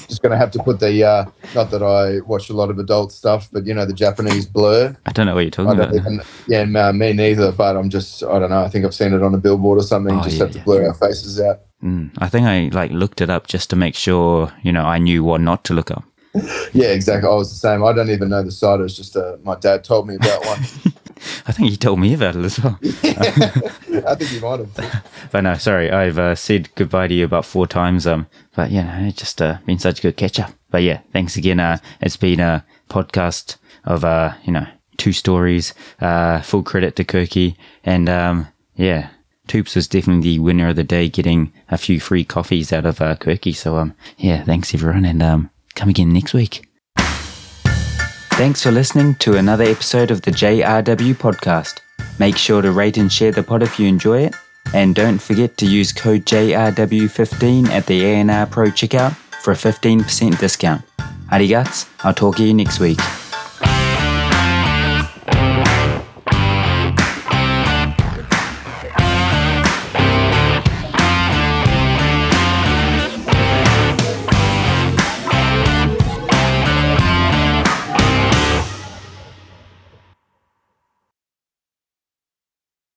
just going to have to put the uh, not that I watch a lot of adult stuff, but you know the Japanese Blur. I don't know what you're talking about. even, yeah, no, me neither. But I'm just, I don't know. I think I've seen it on a billboard or something. Oh, just yeah, have to yeah. blur our faces out. Mm, I think I like looked it up just to make sure, you know, I knew what not to look up. (laughs) Yeah, exactly. I was the same. I don't even know the site. It was just uh, my dad told me about one. (laughs) I think he told me about it as well. (laughs) I think you might have. But no, sorry, I've uh, said goodbye to you about four times. Um, but yeah, it's just uh, been such a good catch up. But yeah, thanks again. Uh, it's been a podcast of uh, you know, two stories. Uh, full credit to Quirky, and um, yeah, Toops was definitely the winner of the day, getting a few free coffees out of uh, Quirky. So um, yeah, thanks everyone, and um, come again next week. Thanks for listening to another episode of the JRW podcast. Make sure to rate and share the pod if you enjoy it. And don't forget to use code JRW15 at the A&R Pro checkout for a 15% discount. Arigats, I'll talk to you next week.